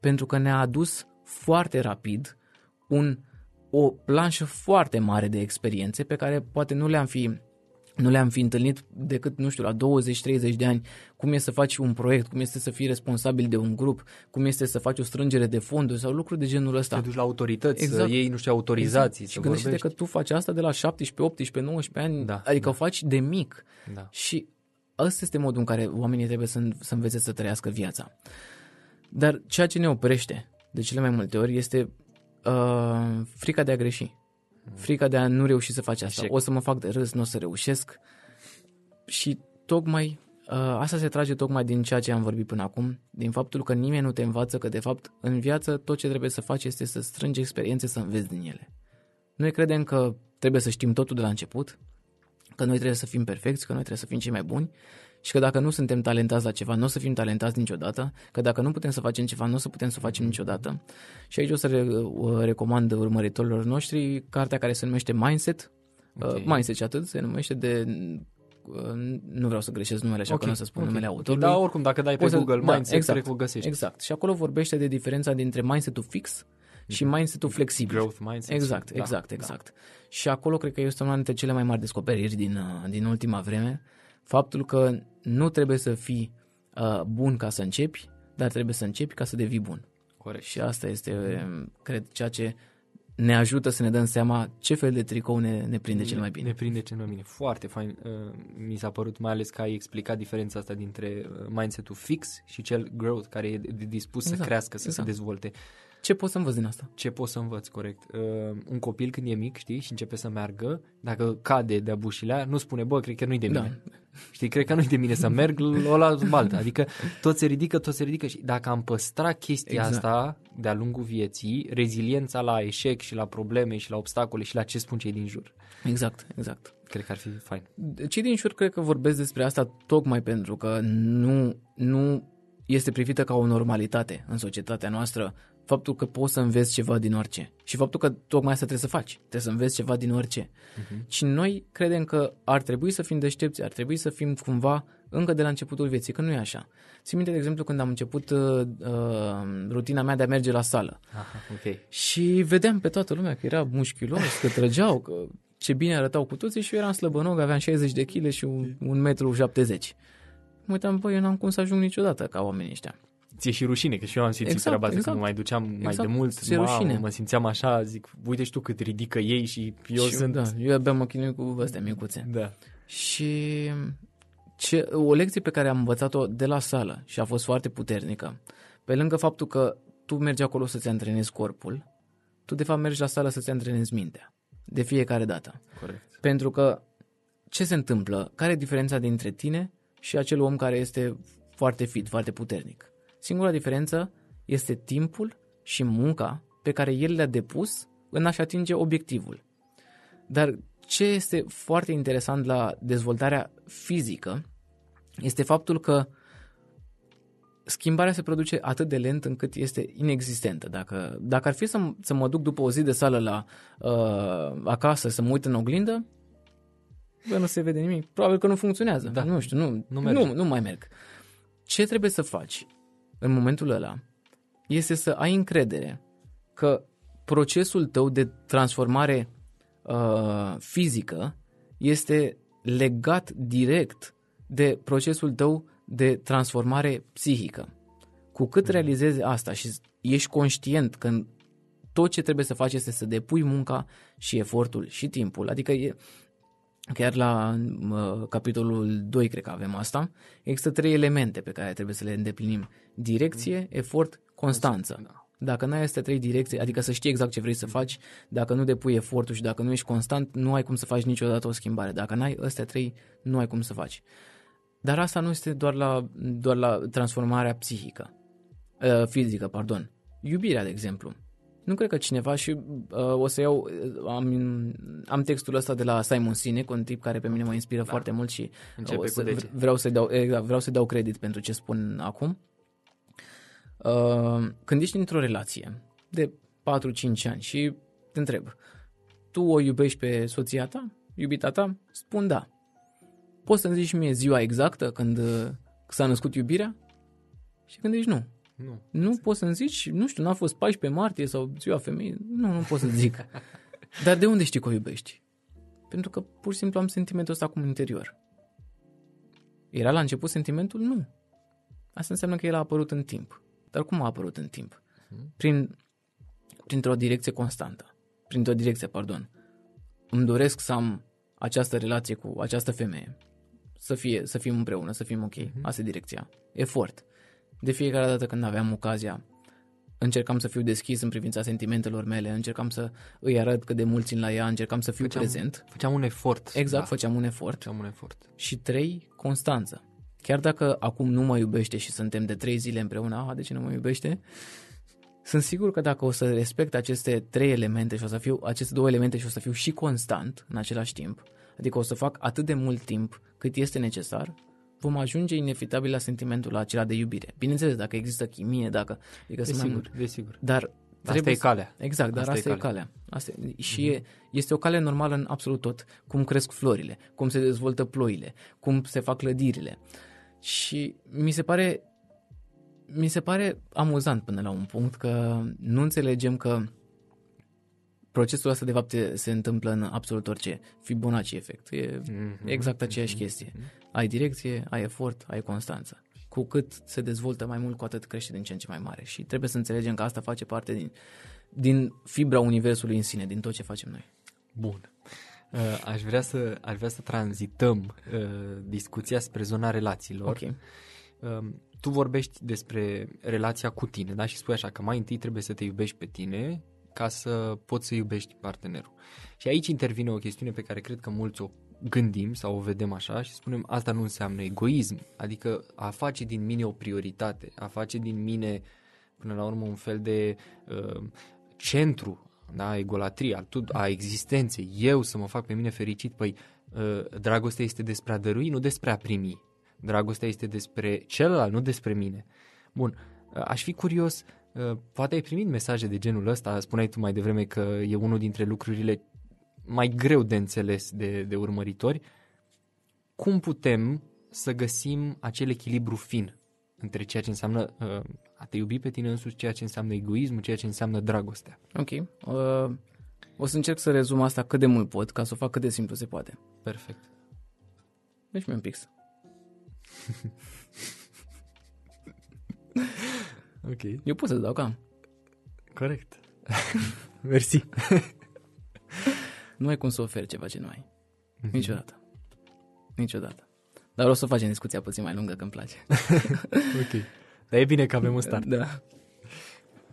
Pentru că ne-a adus foarte rapid un, o planșă foarte mare de experiențe pe care poate nu le-am fi nu le-am fi întâlnit decât, nu știu, la 20-30 de ani, cum este să faci un proiect, cum este să fii responsabil de un grup, cum este să faci o strângere de fonduri sau lucruri de genul ăsta. Te duci la autorități, Exact. să iei, nu știu, autorizații, Exact. Și să gândește vorbești. că tu faci asta de la 17, 18, 19 ani, Da, adică da. o faci de mic. Da. Și ăsta este modul în care oamenii trebuie să, să învețe să trăiască viața. Dar ceea ce ne oprește de cele mai multe ori este uh, frica de a greși. Frica de a nu reuși să faci asta. Eșec. O să mă fac de râs, nu o să reușesc. Și tocmai uh, asta se trage tocmai din ceea ce am vorbit până acum, din faptul că nimeni nu te învață că de fapt în viață tot ce trebuie să faci este să strângi experiențe, să înveți din ele. Noi credem că trebuie să știm totul de la început, că noi trebuie să fim perfecți, că noi trebuie să fim cei mai buni și că dacă nu suntem talentați la ceva, nu o să fim talentați niciodată, că dacă nu putem să facem ceva, nu o să putem să facem niciodată. Și aici o să re- uh, recomand urmăritorilor noștri cartea care se numește Mindset, Ok. okay. Mindset și atât, se numește de uh, nu vreau să greșesc numele, așa Ok, că nu o să spun ok, numele ok. autorului. Da, oricum, dacă dai pe Poți să- Google da, Mindset, exact, cred că o găsești. Exact. Și acolo vorbește de diferența dintre mindset-ul fix și mindset-ul flexibil. Growth mindset. Exact, Da, exact, da. exact. Și acolo cred că este una dintre cele mai mari descoperiri din, uh, din ultima vreme, faptul că nu trebuie să fii uh, bun ca să începi, dar trebuie să începi ca să devii bun. Corect. Și asta este, um, cred, ceea ce ne ajută să ne dăm seama ce fel de tricou ne, ne prinde cel mai bine. Ne prinde cel mai bine. Foarte fain. Uh, Mi s-a părut mai ales că ai explicat diferența asta dintre uh, mindset-ul fix și cel growth, care e de- dispus să Exact, crească, să se exact. dezvolte. Ce poți să învăț din asta? Ce pot să învăț, corect? Uh, un copil când e mic, știi, și începe să meargă, dacă cade de-a bușilea, nu spune, bă, cred că nu-i de Da. Mine. Știi, cred că nu-i de mine să merg, o la baltă. Adică tot se ridică, tot se ridică și dacă am păstrat chestia Exact. asta de-a lungul vieții, reziliența la eșec și la probleme și la obstacole și la ce spun cei din jur, Exact, exact. cred că ar fi fain. Cei din jur cred că vorbesc despre asta tocmai pentru că nu, nu este privită ca o normalitate în societatea noastră faptul că poți să înveți ceva din orice și faptul că tocmai asta trebuie să faci, trebuie să înveți ceva din orice. Uh-huh. Și noi credem că ar trebui să fim deștepți, ar trebui să fim cumva încă de la începutul vieții, că nu e așa. Țin minte, de exemplu, când am început uh, uh, rutina mea de a merge la sală Aha, ok. și vedeam pe toată lumea că era mușchiulos, că trăgeau, că ce bine arătau cu toții și eu eram slăbănog, aveam 60 de kg și un, un metru 70. Mă uitam, băi, eu n-am cum să ajung niciodată ca oamenii ăștia. Ție și rușine, că și eu am simțit Exact, treaba asta exact. când mă mai duceam mai Exact, de mult, ți-e mamă, rușine. mă simțeam așa, zic, uite și tu cât ridică ei și eu și, sunt... Da, eu abia mă chinui cu astea micuțe. da. Și ce, o lecție pe care am învățat-o de la sală și a fost foarte puternică, pe lângă faptul că tu mergi acolo să-ți antrenezi corpul, tu de fapt mergi la sală să-ți antrenezi mintea. De fiecare dată. Corect. Pentru că ce se întâmplă? Care e diferența dintre tine și acel om care este foarte fit, foarte puternic? Singura diferență este timpul și munca pe care el le-a depus în a-și atinge obiectivul. Dar ce este foarte interesant la dezvoltarea fizică este faptul că schimbarea se produce atât de lent încât este inexistentă. Dacă, dacă ar fi să, să mă duc după o zi de sală la uh, acasă să mă uit în oglindă, bă, nu se vede nimic. Probabil că nu funcționează. Da. Nu știu, nu, Nu nu, merge. nu, nu mai merg. Ce trebuie să faci în momentul ăla este să ai încredere că procesul tău de transformare uh, fizică este legat direct de procesul tău de transformare psihică. Cu cât realizezi asta și ești conștient că tot ce trebuie să faci este să depui munca și efortul și timpul, adică e, chiar la uh, capitolul 2 cred că avem asta, există trei elemente pe care trebuie să le îndeplinim. Direcție, efort, constanță. Da. Dacă n-ai astea trei direcții, adică să știi exact ce vrei să faci, dacă nu depui efortul și dacă nu ești constant, nu ai cum să faci niciodată o schimbare. Dacă n-ai astea trei, nu ai cum să faci. Dar asta nu este doar la, doar la transformarea psihică, uh, fizică, pardon. Iubirea, de exemplu. Nu cred că cineva și uh, o să iau, uh, am, am textul ăsta de la Simon Sinek, un tip care pe mine mă inspiră da. foarte mult și Începe să, cu vreau, să dau, exact, vreau să dau credit pentru ce spun acum. Uh, când ești într-o relație de 4-5 ani și te întreb, tu o iubești pe soția ta, iubita ta? Spun da. Poți să-mi zici mie ziua exactă când uh, s-a născut iubirea? Și când ești nu. Nu. Nu poți să-mi zici, nu știu, n-a fost 14 martie sau ziua femeii? Nu, nu pot să zic. Dar de unde știi că o iubești? Pentru că pur și simplu am sentimentul ăsta acum în interior. Era la început sentimentul? Nu. Asta înseamnă că el a apărut în timp. Dar cum a apărut în timp? Prin, printr-o direcție constantă. Printr-o direcție, pardon. Îmi doresc să am această relație cu această femeie. Să, fie, să fim împreună, să fim ok. Asta e direcția. Efort. De fiecare dată când aveam ocazia, încercam să fiu deschis în privința sentimentelor mele, încercam să îi arăt cât de mult țin la ea, încercam să fiu Făceam- prezent. Făceam un efort. Exact, Da, făceam un efort. făceam un efort. Și trei, constanță. Chiar dacă acum nu mă iubește și suntem de trei zile împreună, aha, de ce nu mă iubește? Sunt sigur că dacă o să respect aceste trei elemente și o să fiu, aceste două elemente și o să fiu și constant în același timp, adică o să fac atât de mult timp cât este necesar, vom ajunge inevitabil la sentimentul acela de iubire. Bineînțeles, dacă există chimie, dacă... Adică sunt mai Desigur, mult. desigur. Dar Asta trebuie e să- calea. Exact, dar Asta asta, e e calea. Asta e, și e, este o cale normală în absolut tot. Cum cresc florile, cum se dezvoltă ploile, cum se fac clădirile. Și mi se pare mi se pare amuzant până la un punct că nu înțelegem că procesul ăsta de fapt e- se întâmplă în absolut orice. Fibonacci efect. E Mhm. exact aceeași chestie. Ai direcție, ai efort, ai constanță. Cu cât se dezvoltă mai mult, cu atât crește din ce în ce mai mare. Și trebuie să înțelegem că asta face parte din, din fibra universului în sine, din tot ce facem noi. Bun. Uh, Aș vrea să, aș vrea să tranzităm uh, discuția spre zona relațiilor. Ok. Um, tu vorbești despre relația cu tine, da? Și spui așa că mai întâi trebuie să te iubești pe tine ca să poți să iubești partenerul. Și aici intervine o chestiune pe care cred că mulți o gândim sau o vedem așa și spunem asta nu înseamnă egoism, adică a face din mine o prioritate, a face din mine până la urmă un fel de uh, centru, da, egolatria a, tut- a existenței, eu să mă fac pe mine fericit, păi uh, dragostea este despre a dărui, nu despre a primi. Dragostea este despre celălalt, nu despre mine. Bun, uh, aș fi curios, uh, poate ai primit mesaje de genul ăsta, spuneai tu mai devreme că e unul dintre lucrurile mai greu de înțeles de, de urmăritori. Cum putem să găsim acel echilibru fin între ceea ce înseamnă uh, a te iubi pe tine însuși, ceea ce înseamnă egoismul, ceea ce înseamnă dragostea? Ok. Uh, o să încerc să rezum asta cât de mult pot, ca să o fac cât de simplu se poate. Perfect. Deci mi un pix. Ok. Eu pot să dau cam. Corect. Mersi. Nu ai cum să oferi ceva ce nu ai. Mhm. Niciodată. Niciodată. Dar o să facem discuția puțin mai lungă, că îmi place. ok. Dar e bine că avem un start. Da.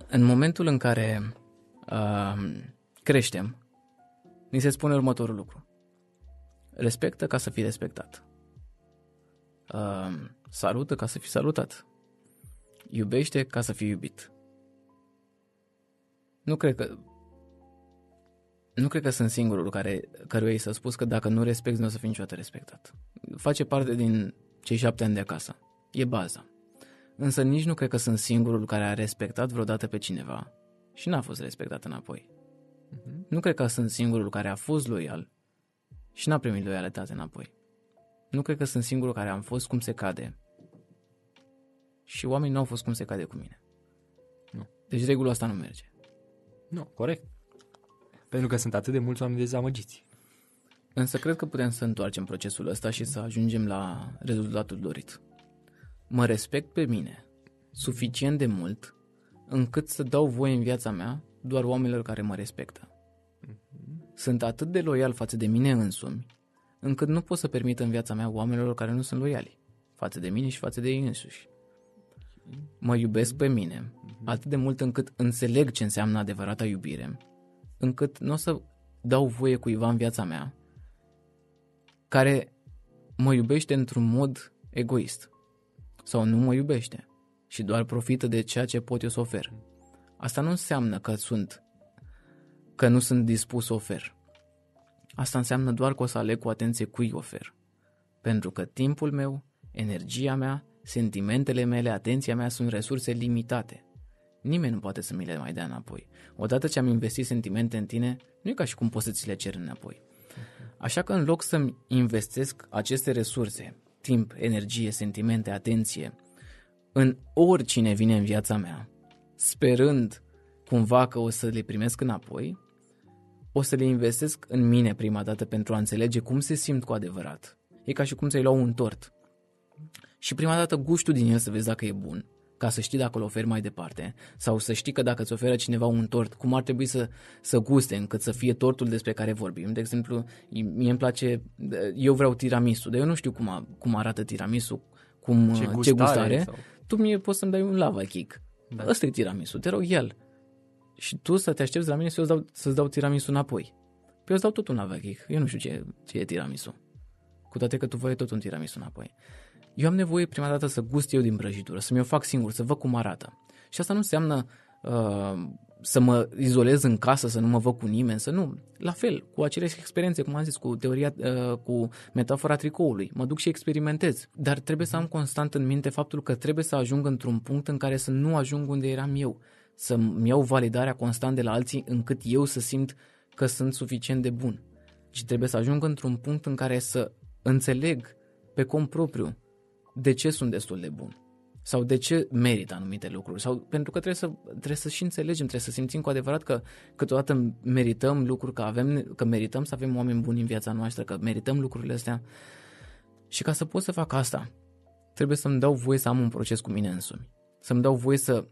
În momentul în care uh, creștem, ni se spune următorul lucru. Respectă ca să fii respectat. Uh, salută ca să fii salutat. Iubește ca să fii iubit. Nu cred că nu cred că sunt singurul care, căruia i s-a spus că dacă nu respecti, nu o să fii niciodată respectat. Face parte din cei șapte ani de acasă. E baza. Însă nici nu cred că sunt singurul care a respectat vreodată pe cineva și n-a fost respectat înapoi. Mhm. Nu cred că sunt singurul care a fost loial și n-a primit loialitate înapoi. Nu cred că sunt singurul care am fost cum se cade și oamenii nu au fost cum se cade cu mine. Nu. Deci regula asta nu merge. Nu, corect. Pentru că sunt atât de mulți oameni dezamăgiți. Însă cred că putem să întoarcem procesul ăsta și să ajungem la rezultatul dorit. Mă respect pe mine suficient de mult încât să dau voie în viața mea doar oamenilor care mă respectă. Sunt atât de loial față de mine însumi, încât nu pot să permit în viața mea oamenilor care nu sunt loiali față de mine și față de ei însuși. Mă iubesc pe mine atât de mult încât înțeleg ce înseamnă adevărata iubire, încât nu o să dau voie cuiva în viața mea care mă iubește într-un mod egoist sau nu mă iubește și doar profită de ceea ce pot eu să ofer. Asta nu înseamnă că sunt că nu sunt dispus să ofer. Asta înseamnă doar că o să aleg cu atenție cui ofer. Pentru că timpul meu, energia mea, sentimentele mele, atenția mea sunt resurse limitate. Nimeni nu poate să mi le mai dea înapoi. Odată ce am investit sentimente în tine, nu e ca și cum poți să ți le cer înapoi. Așa că în loc să-mi investesc aceste resurse, timp, energie, sentimente, atenție, în oricine vine în viața mea, sperând cumva că o să le primesc înapoi, o să le investesc în mine prima dată pentru a înțelege cum se simt cu adevărat. E ca și cum ți-ai lua un tort. Și prima dată gustul din el să vezi dacă e bun, ca să știi dacă îl oferi mai departe, sau să știi că dacă îți oferă cineva un tort, cum ar trebui să, să guste încât să fie tortul despre care vorbim. De exemplu, mie îmi place, eu vreau tiramisu, dar eu nu știu cum, a, cum arată tiramisu, cum, ce gustare, ce gustare. Sau... tu mie poți să-mi dai un lava kick. Da. Ăsta e tiramisu, te rog el și tu să te aștepți la mine să-ți dau, să dau tiramisu înapoi. Păi eu îți dau tot un avechic. Eu nu știu ce, ce e tiramisu. Cu toate că tu vrei tot un tiramisu înapoi. Eu am nevoie prima dată să gust eu din prăjitură, să mi-o fac singur, să văd cum arată. Și asta nu înseamnă uh, să mă izolez în casă, să nu mă văd cu nimeni, să nu. La fel, cu aceleași experiențe, cum am zis, cu teoria, uh, cu metafora tricoului. Mă duc și experimentez. Dar trebuie să am constant în minte faptul că trebuie să ajung într-un punct în care să nu ajung unde eram eu să-mi iau validarea constant de la alții încât eu să simt că sunt suficient de bun. Și trebuie să ajung într-un punct în care să înțeleg pe cont propriu de ce sunt destul de bun? Sau de ce merit anumite lucruri? Sau pentru că trebuie să, trebuie să și înțelegem, trebuie să simțim cu adevărat că câteodată merităm lucruri, că, avem, că merităm să avem oameni buni în viața noastră, că merităm lucrurile astea. Și ca să pot să fac asta trebuie să-mi dau voie să am un proces cu mine însumi, să-mi dau voie să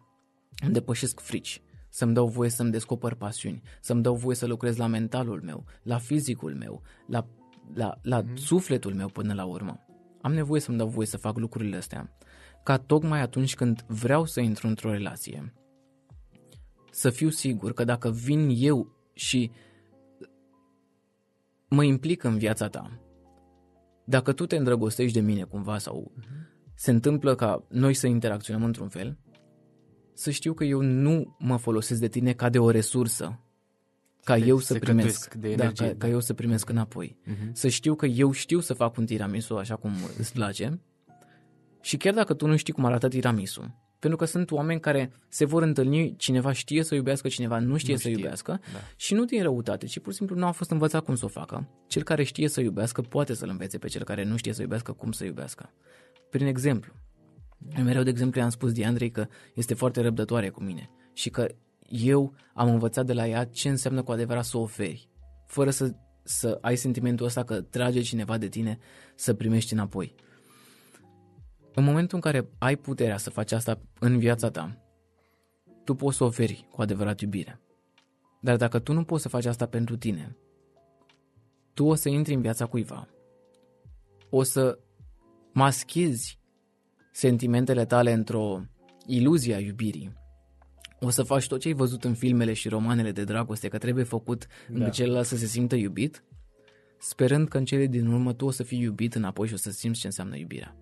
îmi depășesc frici, să-mi dau voie să-mi descoper pasiuni, să-mi dau voie să lucrez la mentalul meu, la fizicul meu, la, la, la mm-hmm. sufletul meu până la urmă. Am nevoie să-mi dau voie să fac lucrurile astea, ca tocmai atunci când vreau să intru într-o relație, să fiu sigur că dacă vin eu și mă implic în viața ta, dacă tu te îndrăgostești de mine cumva sau mm-hmm. se întâmplă ca noi să interacționăm într-un fel, să știu că eu nu mă folosesc de tine ca de o resursă ca deci eu să primesc, de energie, da, ca, da. ca eu să primesc înapoi. Uh-huh. Să știu că eu știu să fac un tiramisu așa cum îți place și chiar dacă tu nu știi cum arată tiramisu, pentru că sunt oameni care se vor întâlni, cineva știe să iubească, cineva nu știe nu să știe. iubească da. și nu din răutate, ci pur și simplu nu a fost învățat cum să o facă. Cel care știe să iubească poate să-l învețe pe cel care nu știe să iubească cum să iubească. Prin exemplu, eu mereu, de exemplu, i-am spus Diandrei că este foarte răbdătoare cu mine și că eu am învățat de la ea ce înseamnă cu adevărat să oferi, fără să, să ai sentimentul ăsta că trage cineva de tine să primești înapoi. În momentul în care ai puterea să faci asta în viața ta, tu poți să oferi cu adevărat iubire. Dar dacă tu nu poți să faci asta pentru tine, tu o să intri în viața cuiva, o să maschezi sentimentele tale într-o iluzie a iubirii, o să faci tot ce ai văzut în filmele și romanele de dragoste, că trebuie făcut da. încât celălalt să se simtă iubit, sperând că în cele din urmă tu o să fii iubit înapoi și o să simți ce înseamnă iubirea.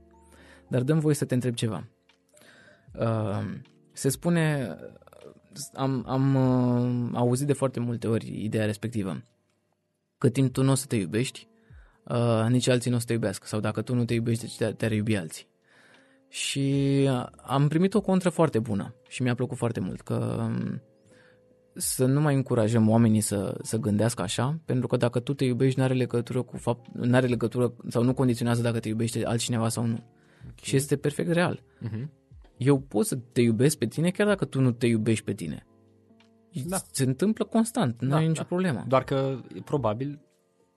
Dar dăm voie să te întreb ceva. Uh, se spune, am, am uh, auzit de foarte multe ori ideea respectivă, că timp tu nu o să te iubești, uh, nici alții nu o să te iubească, sau dacă tu nu te iubești, te, te-ar iubi alții. Și am primit o contră foarte bună și mi-a plăcut foarte mult că um, să nu mai încurajăm oamenii să, să gândească așa, pentru că dacă tu te iubești, nu are legătură cu fapt, nu are legătură sau nu condiționează dacă te iubește altcineva sau nu. Okay. Și este perfect real. Uh-huh. Eu pot să te iubesc pe tine chiar dacă tu nu te iubești pe tine. Da. Se întâmplă constant, nu da, ai nicio da. problemă. Doar că probabil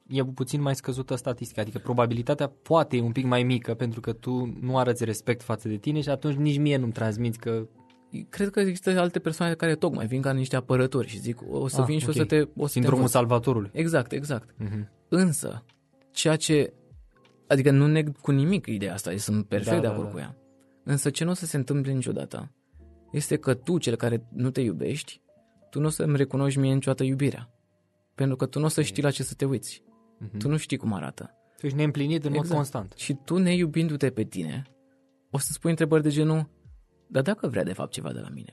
e puțin mai scăzută statistica, adică probabilitatea poate e un pic mai mică pentru că tu nu arăți respect față de tine și atunci nici mie nu-mi transmiți că cred că există alte persoane care tocmai vin ca niște apărători și zic o să ah, vin și okay. o să te... O să Sindromul te salvatorului. Exact, exact. Uh-huh. Însă, ceea ce... Adică nu neg cu nimic ideea asta, sunt perfect da, de da, acord da, da. cu ea. Însă ce nu o să se întâmple niciodată este că tu, cel care nu te iubești, tu nu o să-mi recunoști mie niciodată iubirea. Pentru că tu nu o să știi la ce să te uiți. Mhm. Tu nu știi cum arată. Tu ești neîmplinit în mod Exact. constant. Și tu, neiubindu-te pe tine, o să spui întrebări de genul, dar dacă vrea de fapt ceva de la mine?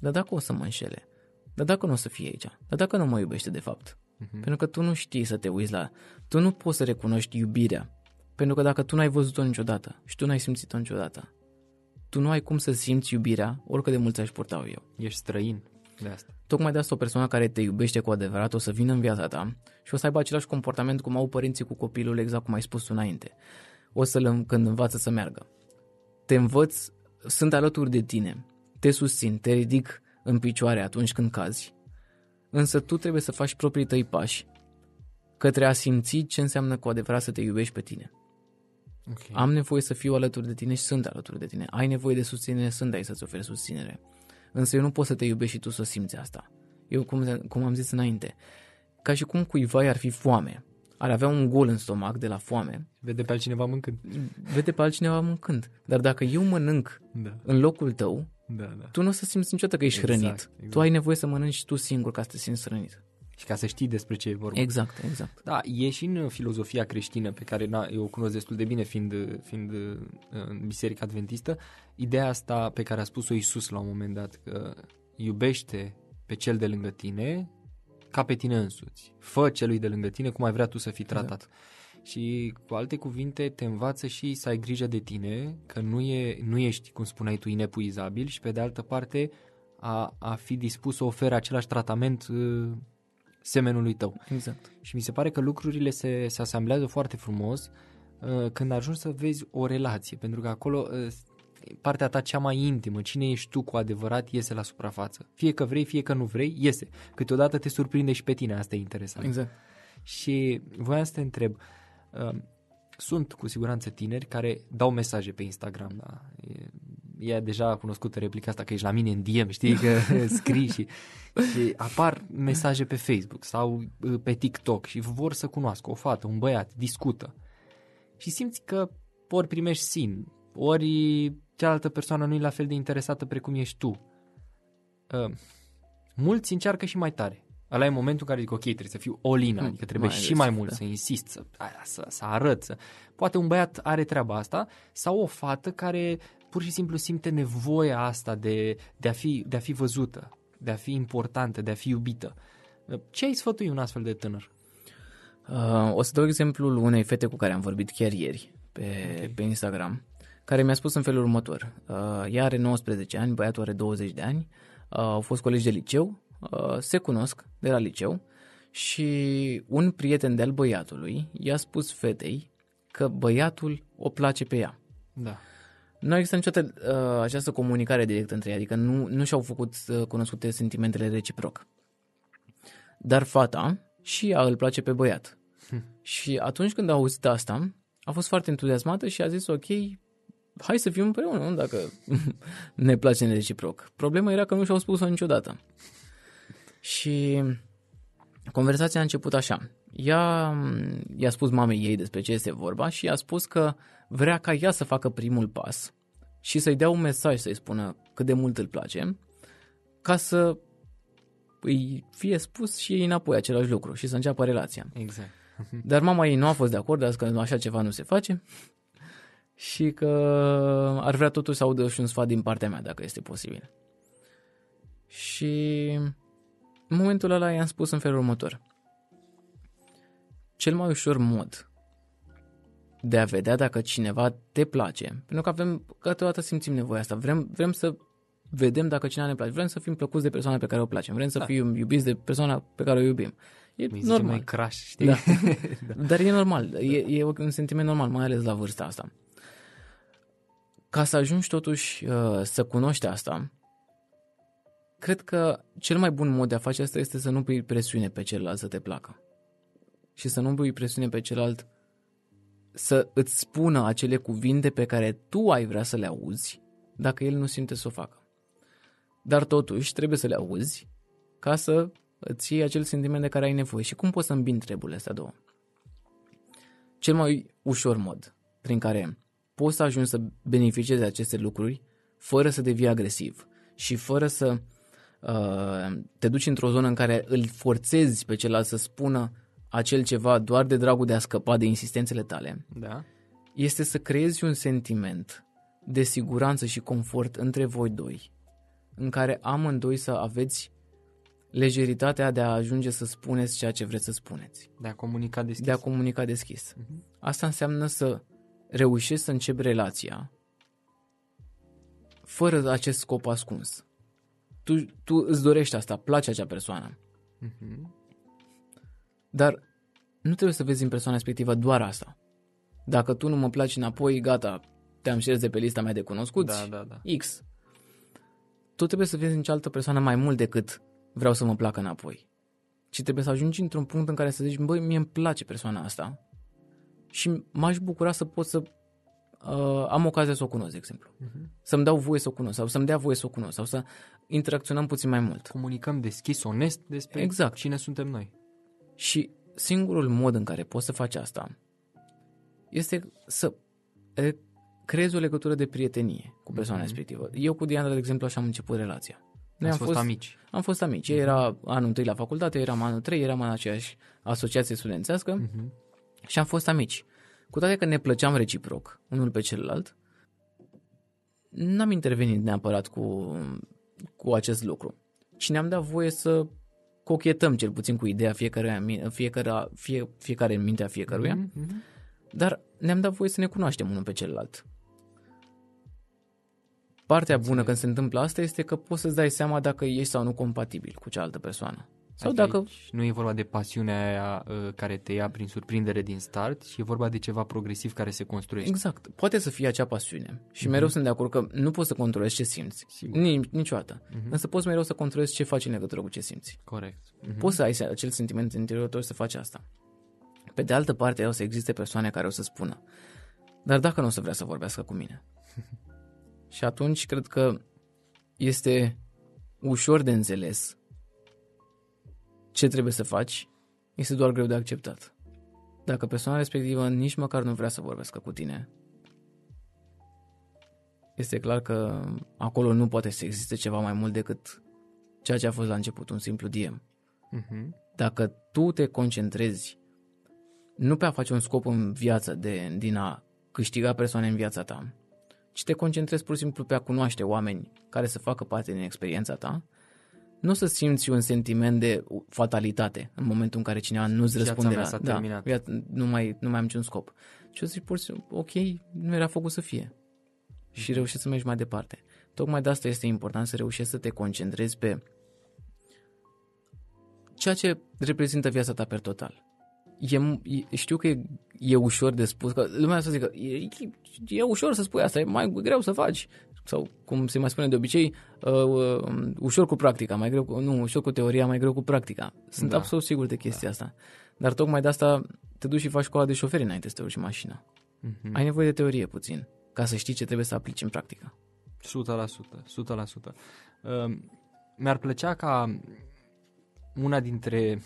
Dar dacă o să mă înșele? Dar dacă nu o să fie aici? Dar dacă nu mă iubește de fapt? Mhm. Pentru că tu nu știi să te uiți la... Tu nu poți să recunoști iubirea. Pentru că dacă tu n-ai văzut-o niciodată și tu n-ai simțit-o niciodată, tu nu ai cum să simți iubirea oricât de mult aș purta eu. Ești străin de asta. Tocmai de asta o persoană care te iubește cu adevărat o să vină în viața ta și o să aibă același comportament cum au părinții cu copilul, exact cum ai spus tu înainte. O să-l când învață să meargă. Te învăț, sunt alături de tine, te susțin, te ridic în picioare atunci când cazi, însă tu trebuie să faci proprii tăi pași către a simți ce înseamnă cu adevărat să te iubești pe tine. Okay. Am nevoie să fiu alături de tine și sunt alături de tine. Ai nevoie de susținere, sunt aici să-ți ofer susținere. Însă eu nu pot să te iubești și tu să o simți asta. Eu, cum, cum am zis înainte, ca și cum cuiva ar fi foame, ar avea un gol în stomac de la foame, Vede pe altcineva mâncând. vede pe altcineva mâncând. Dar dacă eu mănânc Da, în locul tău, da, da. tu nu o să simți niciodată că ești Exact, hrănit. exact. Tu ai nevoie să mănânci tu singur ca să te simți hrănit. Și ca să știi despre ce e vorba. Exact, exact. Da, e și în filozofia creștină pe care na, eu o cunosc destul de bine fiind, fiind uh, în Biserica Adventistă, ideea asta pe care a spus-o Iisus la un moment dat, că iubește pe cel de lângă tine ca pe tine însuți. Fă celui de lângă tine cum ai vrea tu să fii tratat. Și cu alte cuvinte te învață și să ai grijă de tine, că nu, e, nu ești, cum spuneai tu, inepuizabil și pe de altă parte a, a fi dispus să ofere același tratament uh, semenului tău. Exact. Și mi se pare că lucrurile se, se asamblează foarte frumos uh, când ajungi să vezi o relație, pentru că acolo uh, partea ta cea mai intimă, cine ești tu cu adevărat, iese la suprafață. Fie că vrei, fie că nu vrei, iese. Câteodată te surprinde și pe tine, asta e interesant. Exact. Și voiam să te întreb, uh, sunt cu siguranță tineri care dau mesaje pe Instagram, da? E, e deja cunoscută replica asta că ești la mine în DM, știi, că scrii și, și apar mesaje pe Facebook sau uh, pe TikTok și vor să cunoască o fată, un băiat, discută. Și simți că ori primești sin, ori cealaltă persoană nu e la fel de interesată precum ești tu. Uh, mulți încearcă și mai tare. Ăla e momentul în care zic, ok, trebuie să fiu all-in, Hmm, adică trebuie mai și ales, mai mult da. să insist, să, aia, să, să arăt. Să... Poate un băiat are treaba asta sau o fată care pur și simplu simte nevoia asta de, de, a, fi, de a fi văzută, de a fi importantă, de a fi iubită. Ce ai sfătui un astfel de tânăr? Uh, o să dau exemplul unei fete cu care am vorbit chiar ieri pe, okay. pe Instagram, care mi-a spus în felul următor. Uh, ea are 19 ani, băiatul are 20 de ani, uh, au fost colegi de liceu, uh, se cunosc de la liceu și un prieten de-al băiatului i-a spus fetei că băiatul o place pe ea. Da. Nu există niciodată uh, această comunicare directă între ei, adică nu, nu și-au făcut uh, cunoscute sentimentele reciproc. Dar fata și ea îl place pe băiat. Hm. Și atunci când a auzit asta, a fost foarte entuziasmată și a zis, ok, hai să fim împreună, nu? dacă ne place reciproc. Problema era că nu și-au spus-o niciodată. Și conversația a început așa. Ea i-a spus mamei ei despre ce este vorba și i-a spus că vrea ca ea să facă primul pas și să-i dea un mesaj să-i spună cât de mult îl place ca să îi fie spus și ei înapoi același lucru și să înceapă relația. Exact. Dar mama ei nu a fost de acord, a zis că așa ceva nu se face și că ar vrea totuși să audă și un sfat din partea mea, dacă este posibil. Și în momentul ăla i-am spus în felul următor. Cel mai ușor mod de a vedea dacă cineva te place, pentru că avem, câteodată simțim nevoia asta, vrem, vrem să vedem dacă cineva ne place, vrem să fim plăcuți de persoana pe care o placem, vrem să Da. fim iubiți de persoana pe care o iubim. E Mi zice normal. mai crash, știi? Da. Dar e normal, e, e un sentiment normal, mai ales la vârsta asta. Ca să ajungi totuși uh, să cunoști asta, cred că cel mai bun mod de a face asta este să nu pui presiune pe celălalt să te placă. Și să nu pui presiune pe celălalt să îți spună acele cuvinte pe care tu ai vrea să le auzi, dacă el nu simte să o facă. Dar totuși trebuie să le auzi ca să îți iei acel sentiment de care ai nevoie. Și cum poți să îmbini treburile astea două? Cel mai ușor mod prin care poți să ajungi să beneficiezi de aceste lucruri fără să devii agresiv și fără să uh, te duci într-o zonă în care îl forțezi pe celălalt să spună acel ceva doar de dragul de a scăpa de insistențele tale, Da. este să creezi un sentiment de siguranță și confort între voi doi, în care amândoi să aveți lejeritatea de a ajunge să spuneți ceea ce vreți să spuneți, De a comunica deschis. de a comunica deschis. Mhm. Asta înseamnă să reușești să începi relația fără acest scop ascuns. Tu, tu îți dorești asta, place acea persoană, Mhm. Dar nu trebuie să vezi în persoana respectivă doar asta. Dacă tu nu mă placi înapoi, gata, te-am șters de pe lista mea de cunoscuți, Da, da, da. X. Tu trebuie să vezi în cealaltă persoană mai mult decât vreau să mă placă înapoi. Ci trebuie să ajungi într-un punct în care să zici, băi, mie îmi place persoana asta și m-aș bucura să pot să uh, am ocazia să o cunosc, de exemplu. Mhm. Să-mi dau voie să o cunosc sau să-mi dea voie să o cunosc sau să interacționăm puțin mai mult. Comunicăm deschis, onest despre Exact. cine suntem noi. Și singurul mod în care poți să faci asta este să e, creezi o legătură de prietenie cu persoana Mhm. respectivă. Eu cu Diana, de exemplu, așa am început relația. Noi Ați am fost, amici. Am fost amici. Ea era anul întâi la facultate, eu eram anul 3, eram în aceeași asociație studențească Mhm. și am fost amici. Cu toate că ne plăceam reciproc, unul pe celălalt, n-am intervenit neapărat cu, cu acest lucru. Și ne-am dat voie să cochetăm cel puțin cu ideea fiecare, fiecare, fie, fiecare în mintea fiecăruia, Mhm, mhm. dar ne-am dat voie să ne cunoaștem unul pe celălalt. Partea bună când se întâmplă asta este că poți să-ți dai seama dacă ești sau nu compatibil cu cealaltă persoană. Sau Adică dacă aici Nu e vorba de pasiunea aia uh, care te ia prin surprindere din start, ci e vorba de ceva progresiv care se construiește. Exact. Poate să fie acea pasiune. Și mereu sunt de acord că nu poți să controlezi ce simți. Sigur. Nici, niciodată. Mhm. Însă poți mereu să controlezi ce faci în legătură cu ce simți. Corect. Mhm. Poți să ai acel sentiment interior tău și să faci asta. Pe de altă parte, o să existe persoane care o să spună dar dacă nu o să vrea să vorbească cu mine? și atunci cred că este ușor de înțeles ce trebuie să faci, este doar greu de acceptat. Dacă persoana respectivă nici măcar nu vrea să vorbească cu tine, este clar că acolo nu poate să existe ceva mai mult decât ceea ce a fost la început, un simplu DM. Mhm. Dacă tu te concentrezi nu pe a face un scop în viață de, din a câștiga persoane în viața ta, ci te concentrezi pur și simplu pe a cunoaște oameni care să facă parte din experiența ta, nu o să simți un sentiment de fatalitate în momentul în care cineva nu-ți Viața răspunde mea la... s-a da, terminat. viața, nu, mai, nu mai am niciun scop. Și o să zici pur și simplu, ok, nu era făcut să fie. Și reușești să mergi mai departe. Tocmai de asta este important să reușești să te concentrezi pe ceea ce reprezintă viața ta per total. E, e, știu că e, e ușor de spus, că lumea să zică, e, e, e ușor să spui asta, e mai greu să faci. Sau, cum se mai spune de obicei, uh, uh, ușor cu practica, mai greu cu, nu, ușor cu teoria, mai greu cu practica. Sunt Da. absolut sigur de chestia asta. Dar tocmai de asta te duci și faci școala de șoferi înainte să te urci în mașină. Mhm. Ai nevoie de teorie puțin, ca să știi ce trebuie să aplici în practică. 100%, 100%. Uh, mi-ar plăcea ca una dintre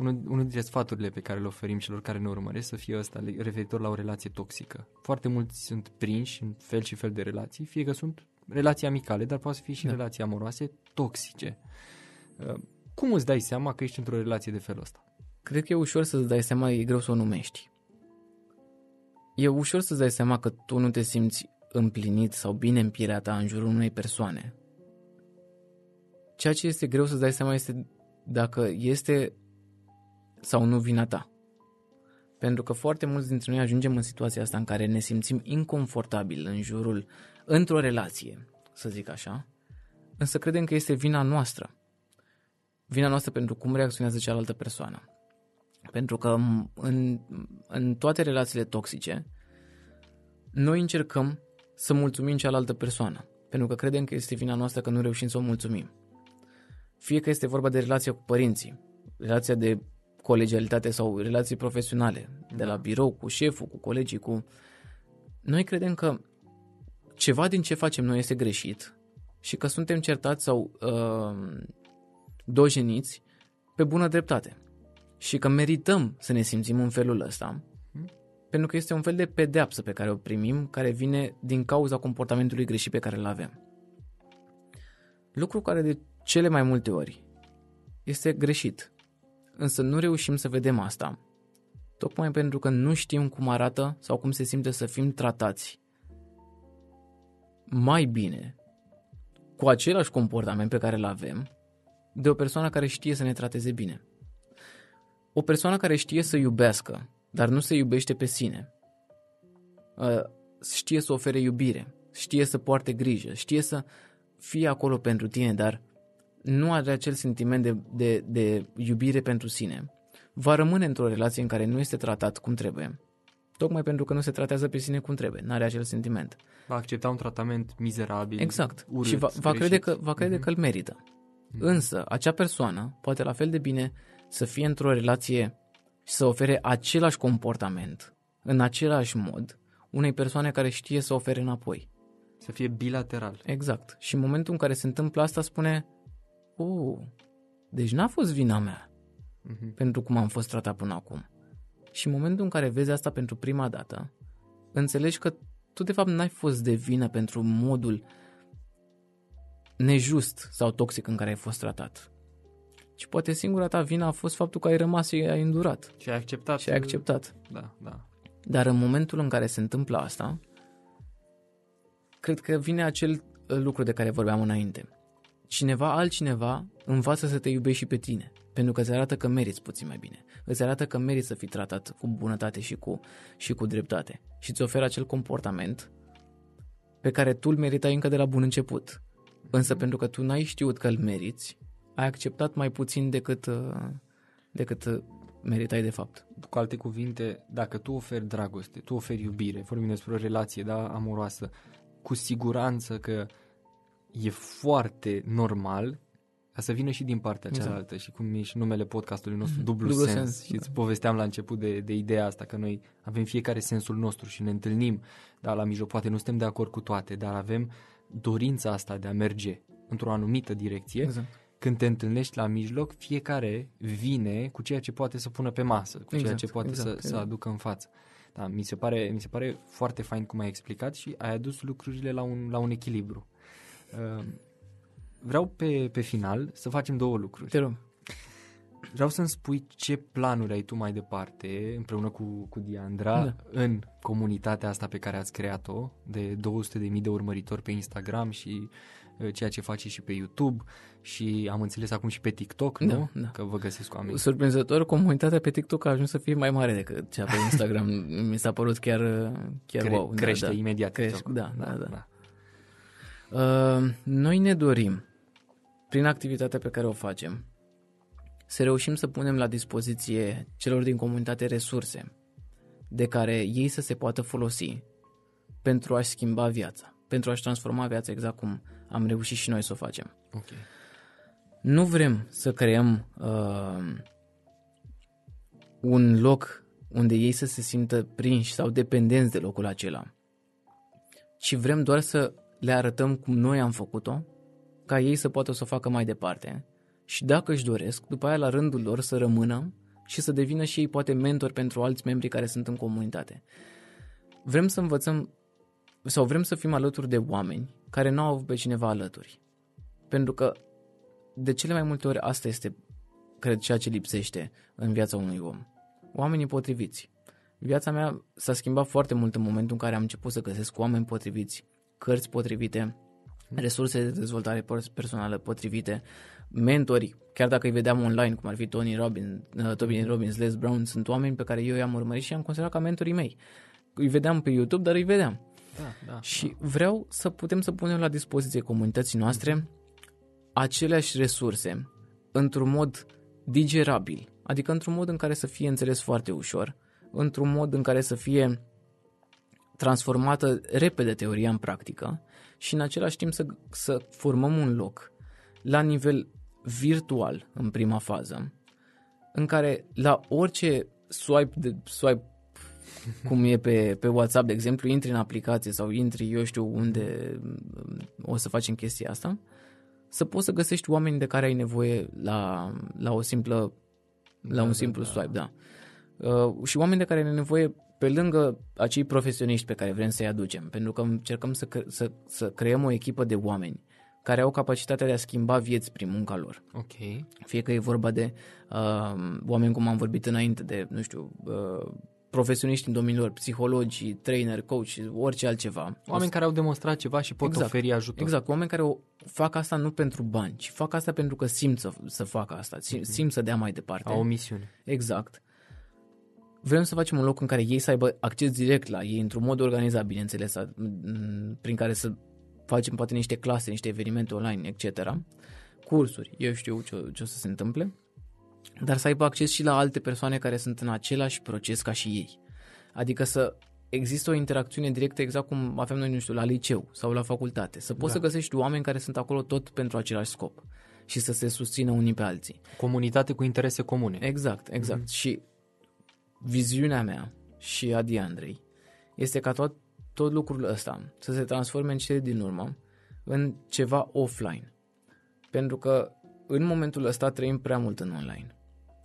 unul, unul dintre sfaturile pe care le oferim celor care ne urmăresc să fie ăsta le- referitor la o relație toxică. Foarte mulți sunt prinși în fel și fel de relații, fie că sunt relații amicale, dar poate să fie și Da. relații amoroase toxice. Uh, cum îți dai seama că ești într-o relație de felul ăsta? Cred că e ușor să-ți dai seama, e greu să o numești. E ușor să-ți dai seama că tu nu te simți împlinit sau bine în pielea ta în jurul unei persoane. Ceea ce este greu să-ți dai seama este dacă este sau nu vina ta. Pentru că foarte mulți dintre noi ajungem în situația asta în care ne simțim inconfortabil în jurul, într-o relație, să zic așa, însă credem că este vina noastră. Vina noastră pentru cum reacționează cealaltă persoană. Pentru că în, în toate relațiile toxice, noi încercăm să mulțumim cealaltă persoană, pentru că credem că este vina noastră că nu reușim să o mulțumim. Fie că este vorba de relația cu părinții, relația de colegialitate sau relații profesionale, de la birou, cu șeful, cu colegii, cu... Noi credem că ceva din ce facem noi este greșit și că suntem certați sau uh, dojeniți pe bună dreptate și că merităm să ne simțim în felul ăsta pentru că este un fel de pedeapsă pe care o primim care vine din cauza comportamentului greșit pe care îl avem. Lucru care de cele mai multe ori este greșit. Însă nu reușim să vedem asta. Tocmai pentru că nu știm cum arată sau cum se simte să fim tratați mai bine cu același comportament pe care îl avem de o persoană care știe să ne trateze bine. O persoană care știe să iubească, dar nu se iubește pe sine, ă, știe să ofere iubire, știe să poarte grijă, știe să fie acolo pentru tine, dar nu are acel sentiment de, de, de iubire pentru sine, va rămâne într-o relație în care nu este tratat cum trebuie. Tocmai pentru că nu se tratează pe sine cum trebuie, nu are acel sentiment. Va accepta un tratament mizerabil. Exact. Urât, și va, va crede, că, va crede Mhm. că îl merită. Însă, acea persoană poate la fel de bine să fie într-o relație și să ofere același comportament, în același mod, unei persoane care știe să ofere înapoi. Să fie bilateral. Exact. Și în momentul în care se întâmplă asta, spune, oh, deci n-a fost vina mea Mhm. pentru cum am fost tratat până acum. Și în momentul în care vezi asta pentru prima dată, înțelegi că tu de fapt n-ai fost de vină pentru modul nejust sau toxic în care ai fost tratat. Și poate singura ta vină a fost faptul că ai rămas și ai îndurat Și ai acceptat. și ai acceptat. Da, da. Dar în momentul în care se întâmplă asta, cred că vine acel uh, lucru de care vorbeam înainte. Cineva, altcineva, învață să te iubești și pe tine, pentru că îți arată că meriți puțin mai bine. Îți arată că meriți să fii tratat cu bunătate și cu, și cu dreptate. Și îți oferă acel comportament pe care tu îl meritai încă de la bun început. Însă pentru că tu n-ai știut că îl meriți, ai acceptat mai puțin decât, uh, decât uh, meritai de fapt. Cu alte cuvinte, dacă tu oferi dragoste, tu oferi iubire, vorbim despre o relație da, amoroasă, cu siguranță că e foarte normal ca să vină și din partea Exact. cealaltă și cum e și numele podcastului nostru, dublu, Dublu sens. sens, Și da. îți povesteam la început de, de ideea asta, că noi avem fiecare sensul nostru și ne întâlnim, dar la mijloc poate nu suntem de acord cu toate, dar avem dorința asta de a merge într-o anumită direcție Exact. când te întâlnești la mijloc, fiecare vine cu ceea ce poate să pună pe masă, cu ceea Exact, ce poate exact, să, să exact. aducă în față. Da, mi se, pare, mi se pare foarte fain cum ai explicat și ai adus lucrurile la un, la un echilibru. Uh, vreau pe, pe final să facem două lucruri. Te rog. Vreau să-mi spui ce planuri ai tu mai departe, împreună cu, cu Diandra, Da. în comunitatea asta pe care ați creat-o, de 200.000 de urmăritori pe Instagram și uh, ceea ce faci și pe YouTube și am înțeles acum și pe TikTok, Da, nu? da. Că vă găsesc oameni. Surprinzător, comunitatea pe TikTok a ajuns să fie mai mare decât cea pe Instagram. Mi s-a părut chiar, chiar Cre- wow. crește da, da. imediat Crește, TikTok. da, da, da. Uh, noi ne dorim, prin activitatea pe care o facem, să reușim să punem la dispoziție celor din comunitate resurse de care ei să se poată folosi pentru a-și schimba viața, pentru a-și transforma viața exact cum am reușit și noi să o facem. Ok. Nu vrem să creăm uh, un loc unde ei să se simtă prinși sau dependenți de locul acela, ci vrem doar să le arătăm cum noi am făcut-o, ca ei să poată să o facă mai departe și dacă își doresc, după aia la rândul lor să rămână și să devină și ei poate mentori pentru alți membri care sunt în comunitate. Vrem să învățăm sau vrem să fim alături de oameni care nu au avut pe cineva alături. Pentru că de cele mai multe ori asta este, cred, ceea ce lipsește în viața unui om. Oamenii potriviți. Viața mea s-a schimbat foarte mult în momentul în care am început să găsesc oameni potriviți, cărți potrivite, resurse de dezvoltare pers- personală potrivite, mentori, chiar dacă îi vedeam online, cum ar fi Tony Robbins, uh, Tony Robbins, Les Brown, sunt oameni pe care eu i-am urmărit și i-am considerat ca mentorii mei. Îi vedeam pe YouTube, dar îi vedeam. Da, da. Și vreau să putem să punem la dispoziție comunității noastre aceleași resurse într-un mod digerabil, adică într-un mod în care să fie înțeles foarte ușor, într-un mod în care să fie transformată repede teoria în practică și în același timp să, să formăm un loc la nivel virtual în prima fază, în care la orice swipe, de, swipe cum e pe, pe WhatsApp, de exemplu, intri în aplicație sau intri, eu știu, unde mm, o să facem chestia asta, să poți să găsești oameni de care ai nevoie la, la o simplă la Da, un da, simplu da. swipe, da. Uh, și oameni de care ai nevoie pe lângă acei profesioniști pe care vrem să-i aducem, pentru că încercăm să, cre- să, să creăm o echipă de oameni care au capacitatea de a schimba vieți prin munca lor. Ok. Fie că e vorba de uh, oameni cum am vorbit înainte, de, nu știu, uh, profesioniști în domeniul lor, psihologi, trainer, coach, orice altceva. Oameni care au demonstrat ceva și pot Exact. oferi ajutor. Exact, oameni care o fac asta nu pentru bani, ci fac asta pentru că simt să, să facă asta, sim- simt să dea mai departe. Au o misiune. Exact. Vrem să facem un loc în care ei să aibă acces direct la ei, într-un mod organizat, bineînțeles, a- m- prin care să facem poate niște clase, niște evenimente online, etc. Cursuri, eu știu ce, ce o să se întâmple, dar să aibă acces și la alte persoane care sunt în același proces ca și ei. Adică să există o interacțiune directă exact cum avem noi, nu știu, la liceu sau la facultate. Să poți Da. să găsești oameni care sunt acolo tot pentru același scop și să se susțină unii pe alții. Comunitate cu interese comune. Exact, exact. Mm-hmm. Și viziunea mea și a Diandrei este ca tot, tot lucrul ăsta să se transforme în cele din urmă în ceva offline. Pentru că în momentul ăsta trăim prea mult în online.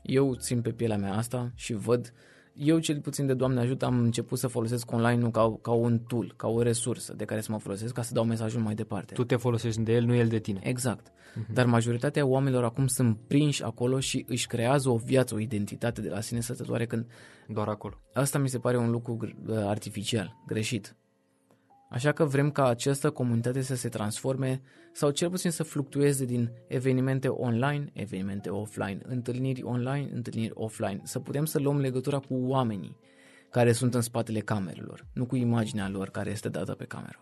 Eu țin pe pielea mea asta și văd, eu cel puțin de Doamne ajută am început să folosesc online-ul ca, ca un tool, ca o resursă de care să mă folosesc ca să dau mesajul mai departe. Tu te folosești de el, nu el de tine. Exact. Dar majoritatea oamenilor acum sunt prinși acolo și își creează o viață, o identitate de la sine stătătoare când Doar acolo. asta mi se pare un lucru gr- uh, artificial, greșit. Așa că vrem ca această comunitate să se transforme sau cel puțin să fluctueze din evenimente online, evenimente offline, întâlniri online, întâlniri offline, să putem să luăm legătura cu oamenii care sunt în spatele camerelor, nu cu imaginea lor care este dată pe cameră.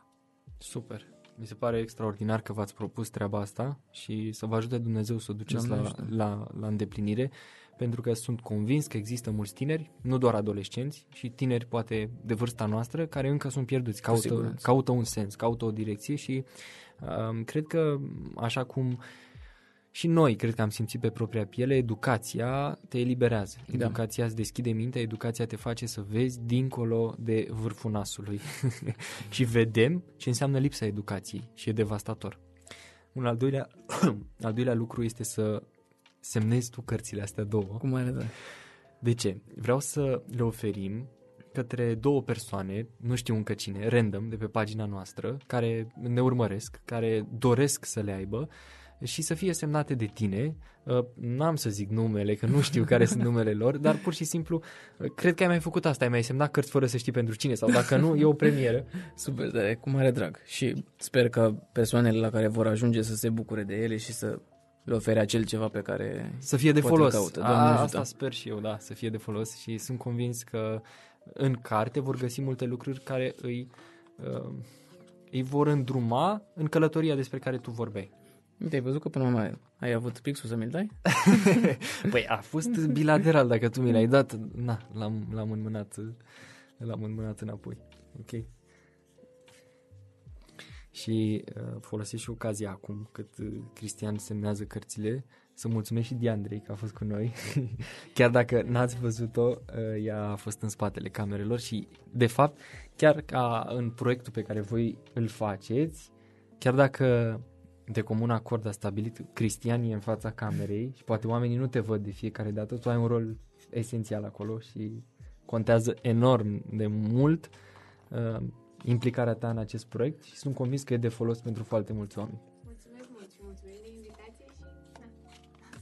Super. Mi se pare extraordinar că v-ați propus treaba asta și să vă ajute Dumnezeu să o duceți Doamne la, ajută. la, la îndeplinire, pentru că sunt convins că există mulți tineri, nu doar adolescenți, și tineri poate de vârsta noastră, care încă sunt pierduți, caută, siguranță. caută un sens, caută o direcție și um, cred că așa cum și noi cred că am simțit pe propria piele, educația te eliberează. Da. Educația îți deschide mintea, educația te face să vezi dincolo de vârful nasului. și vedem ce înseamnă lipsa educației și e devastator. Un al doilea, al doilea lucru este să semnezi tu cărțile astea două. Cum are de... De ce? Vreau să le oferim către două persoane, nu știu încă cine, random, de pe pagina noastră, care ne urmăresc, care doresc să le aibă și să fie semnate de tine. Uh, N-am să zic numele, că nu știu care sunt numele lor, dar pur și simplu, uh, cred că ai mai făcut asta, ai mai semnat cărți fără să știi pentru cine sau dacă nu, e o premieră. Super tare, cu mare drag. Și sper că persoanele la care vor ajunge să se bucure de ele și să le ofere acel ceva pe care... Să fie de Poate folos. caută, A, Doamne ajută. asta sper și eu, da, să fie de folos și sunt convins că în carte vor găsi multe lucruri care îi, uh, îi vor îndruma în călătoria despre care tu vorbeai. Uite, ai văzut că până mai ai avut pixul să mi-l dai? Păi a fost bilateral, dacă tu mi l-ai dat, na, l-am, l-am înmânat, l-am înmânat înapoi. Ok. Și uh, folosesc și ocazia acum, cât uh, Cristian semnează cărțile, să mulțumesc și Diandrei că a fost cu noi. chiar dacă n-ați văzut-o, uh, ea a fost în spatele camerelor și, de fapt, chiar ca în proiectul pe care voi îl faceți, chiar dacă de comun acord a stabilit Cristian e în fața camerei și poate oamenii nu te văd de fiecare dată, tu ai un rol esențial acolo și contează enorm de mult uh, implicarea ta în acest proiect și sunt convins că e de folos pentru foarte mulți oameni. Mulțumesc mult și mulțumesc de invitație și na,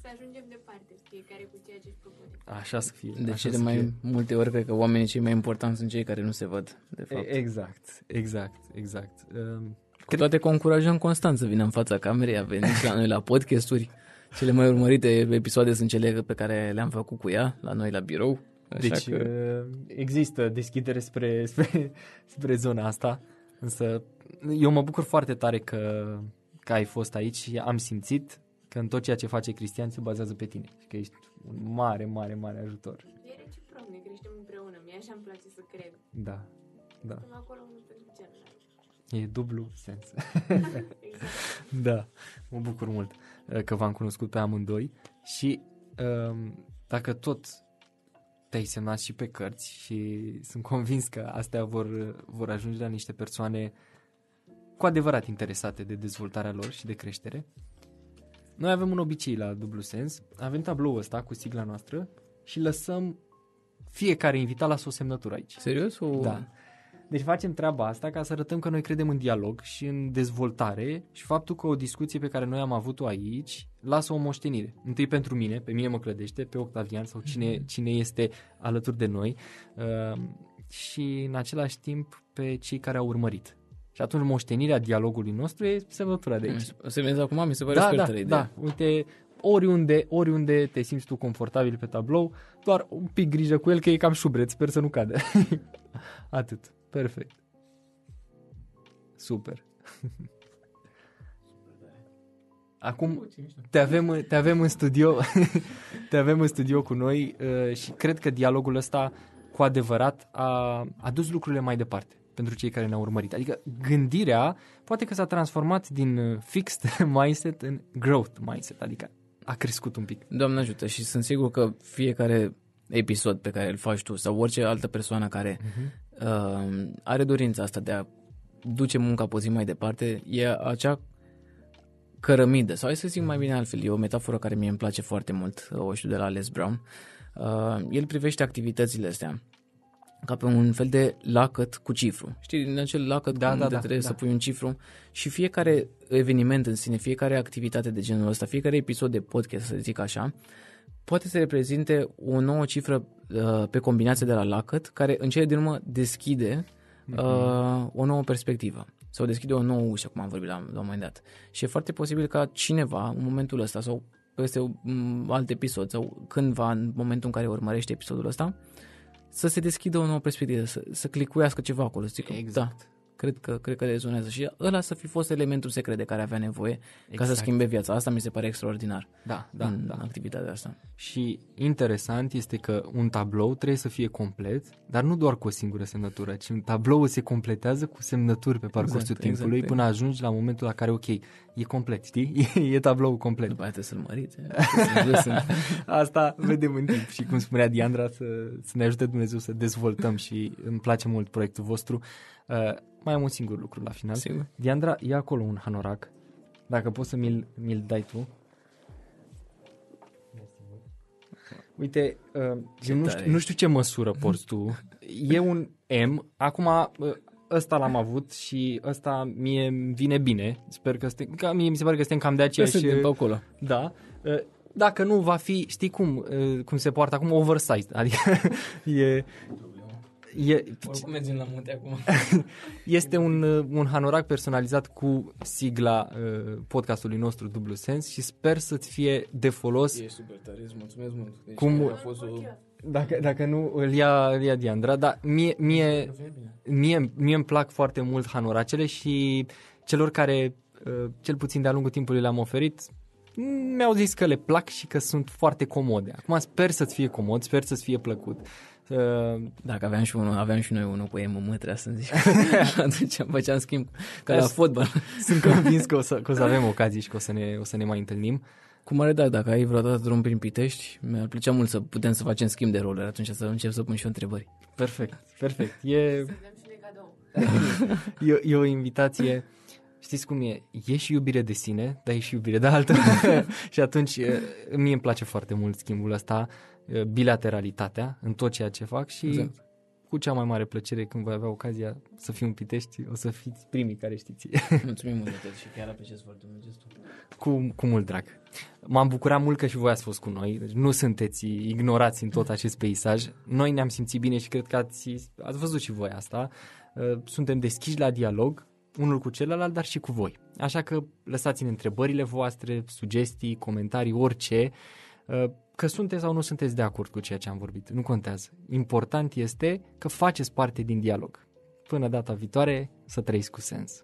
să ajungem departe, fiecare cu ceea ce își propune. Așa să fie. De așa cele să mai fie. multe ori, cred că oamenii cei mai importanti sunt cei care nu se văd, de fapt. E- Exact, exact, exact. Um, Cu toate că o încurajăm constant să vină în fața camerei, a venit și la noi la podcasturi. Cele mai urmărite episoade sunt cele pe care le-am făcut cu ea, la noi la birou. Așa Deci că... uh, există deschidere spre, spre, spre zona asta, însă eu mă bucur foarte tare că, că ai fost aici și am simțit că în tot ceea ce face Cristian se bazează pe tine și că ești un mare, mare, mare ajutor. E reciproc, ne creștem împreună, mie așa îmi place să cred. Da, da, Suntem acolo unul pentru celălalt. e dublu sens. Exact. Da, mă bucur mult uh, că v-am cunoscut pe amândoi și um, dacă tot te-ai semnat și pe cărți și sunt convins că astea vor, vor ajunge la niște persoane cu adevărat interesate de dezvoltarea lor și de creștere. Noi avem un obicei la dublu sens, avem tabloul ăsta cu sigla noastră și lăsăm fiecare invitat la o semnătură aici. Serios? O... Da. Deci facem treaba asta ca să arătăm că noi credem în dialog și în dezvoltare și faptul că o discuție pe care noi am avut-o aici lasă o moștenire. Întâi pentru mine, pe mine mă clădește, pe Octavian sau cine, Mhm. cine este alături de noi uh, și în același timp pe cei care au urmărit. Și atunci moștenirea dialogului nostru e semnătura de aici. O să vezi acum, mi se pare Da, super da, tare da. ideea. Uite, oriunde, oriunde te simți tu confortabil pe tablou, doar un pic grijă cu el că e cam șubret, sper să nu cadă. Atât. Perfect. Super. Acum te avem, te avem în studio, te avem în studio cu noi uh, și cred că dialogul ăsta cu adevărat a, a dus lucrurile mai departe pentru cei care ne-au urmărit. Adică gândirea poate că s-a transformat din uh, fixed mindset în growth mindset, adică a crescut un pic. Doamne ajută și sunt sigur că fiecare episod pe care îl faci tu sau orice altă persoană care uh-huh. Uh, are dorința asta de a duce munca pe zi mai departe, e acea cărămidă, sau hai să zic mai bine altfel, e o metaforă care mie îmi place foarte mult, o știu de la Les Brown. Uh, el privește activitățile astea ca pe un fel de lacăt cu cifru. Știi, din acel lacăt Da, unde da, da, trebuie da. să pui un cifru și fiecare eveniment în sine, fiecare activitate de genul ăsta, fiecare episod de podcast, să zic așa, poate să reprezinte o nouă cifră uh, pe combinație de la lacăt, care în cele din urmă deschide uh, o nouă perspectivă sau deschide o nouă ușă, cum am vorbit la, la un moment dat. Și e foarte posibil ca cineva, în momentul ăsta sau peste un alt episod sau cândva, în momentul în care urmărește episodul ăsta, să se deschidă o nouă perspectivă, să, să clicuiască ceva acolo, să zică, Exact. da, cred că, cred că rezonează și ăla să fi fost elementul secret de care avea nevoie exact. ca să Exact. schimbe viața. Asta mi se pare extraordinar Da, da, în da. activitatea asta. Și interesant este că un tablou trebuie să fie complet, dar nu doar cu o singură semnătură, ci un tablou se completează cu semnături pe parcursul Exact, timpului exact. până ajungi la momentul la care, ok, e complet, știi? E, e tablou complet. După aia trebuie să-l măriți. Trebuie să- Asta vedem în timp și cum spunea Diandra să, să ne ajute Dumnezeu să dezvoltăm și îmi place mult proiectul vostru. Uh, mai am un singur lucru la final. Sigur. Diandra, ia acolo un hanorac. Dacă poți să mi-l, mi-l dai tu. Uite, uh, Ce eu nu tare știu, nu știu ce măsură porți tu. E un M. Acum, uh, ăsta l-am avut și ăsta mie îmi vine bine. Sper că suntem, că mie mi se pare că suntem cam de Ce aceeași... suntem pe acolo? Da. Uh, Dacă nu, va fi, știi cum, uh, cum se poartă acum, oversized. Adică e... E, Oricum mergem la munte acum. este un, uh, un hanorac personalizat cu sigla uh, podcastului nostru Dublu Sens și sper să-ți fie de folos. E super tare, îți mulțumesc mult. Deci Cum- a fost o... Dacă, dacă nu, îl ia, îl ia Diandra, dar mie, mie, mie, mie îmi plac foarte mult hanoracele și celor care, uh, cel puțin de-a lungul timpului le-am oferit, mi-au zis că le plac și că sunt foarte comode. Acum sper să-ți fie comod, sper să-ți fie plăcut. Uh, Dacă aveam și, unul, aveam și noi unul cu MM, trebuia să zic. Atunci făceam schimb ca la fotbal. sunt convins că o să, că o să avem ocazii și că o să ne, o să ne mai întâlnim. Cu mare drag, dacă ai vreodată drum prin Pitești, mi-ar plăcea mult să putem să facem schimb de roluri, atunci să încep să pun și eu întrebări. Perfect, perfect. E, Să dăm și noi cadou. e, e o invitație. Știți cum e? E și iubire de sine, dar e și iubire de altă. și atunci e, mie îmi place foarte mult schimbul ăsta, e, bilateralitatea în tot ceea ce fac și Exact. cu cea mai mare plăcere când voi avea ocazia să fiu în Pitești, o să fiți primii care știți. Mulțumim mult de tot și chiar apreciez foarte mult gestul. cu, cu mult drag. M-am bucurat mult că și voi ați fost cu noi. Deci nu sunteți ignorați în tot acest peisaj. Noi ne-am simțit bine și cred că ați, ați văzut și voi asta. Uh, Suntem deschiși la dialog, unul cu celălalt, dar și cu voi. Așa că lăsați-ne întrebările voastre, sugestii, comentarii, orice. Uh, Că sunteți sau nu sunteți de acord cu ceea ce am vorbit. Nu contează. Important este că faceți parte din dialog. Până data viitoare, să trăiți cu sens.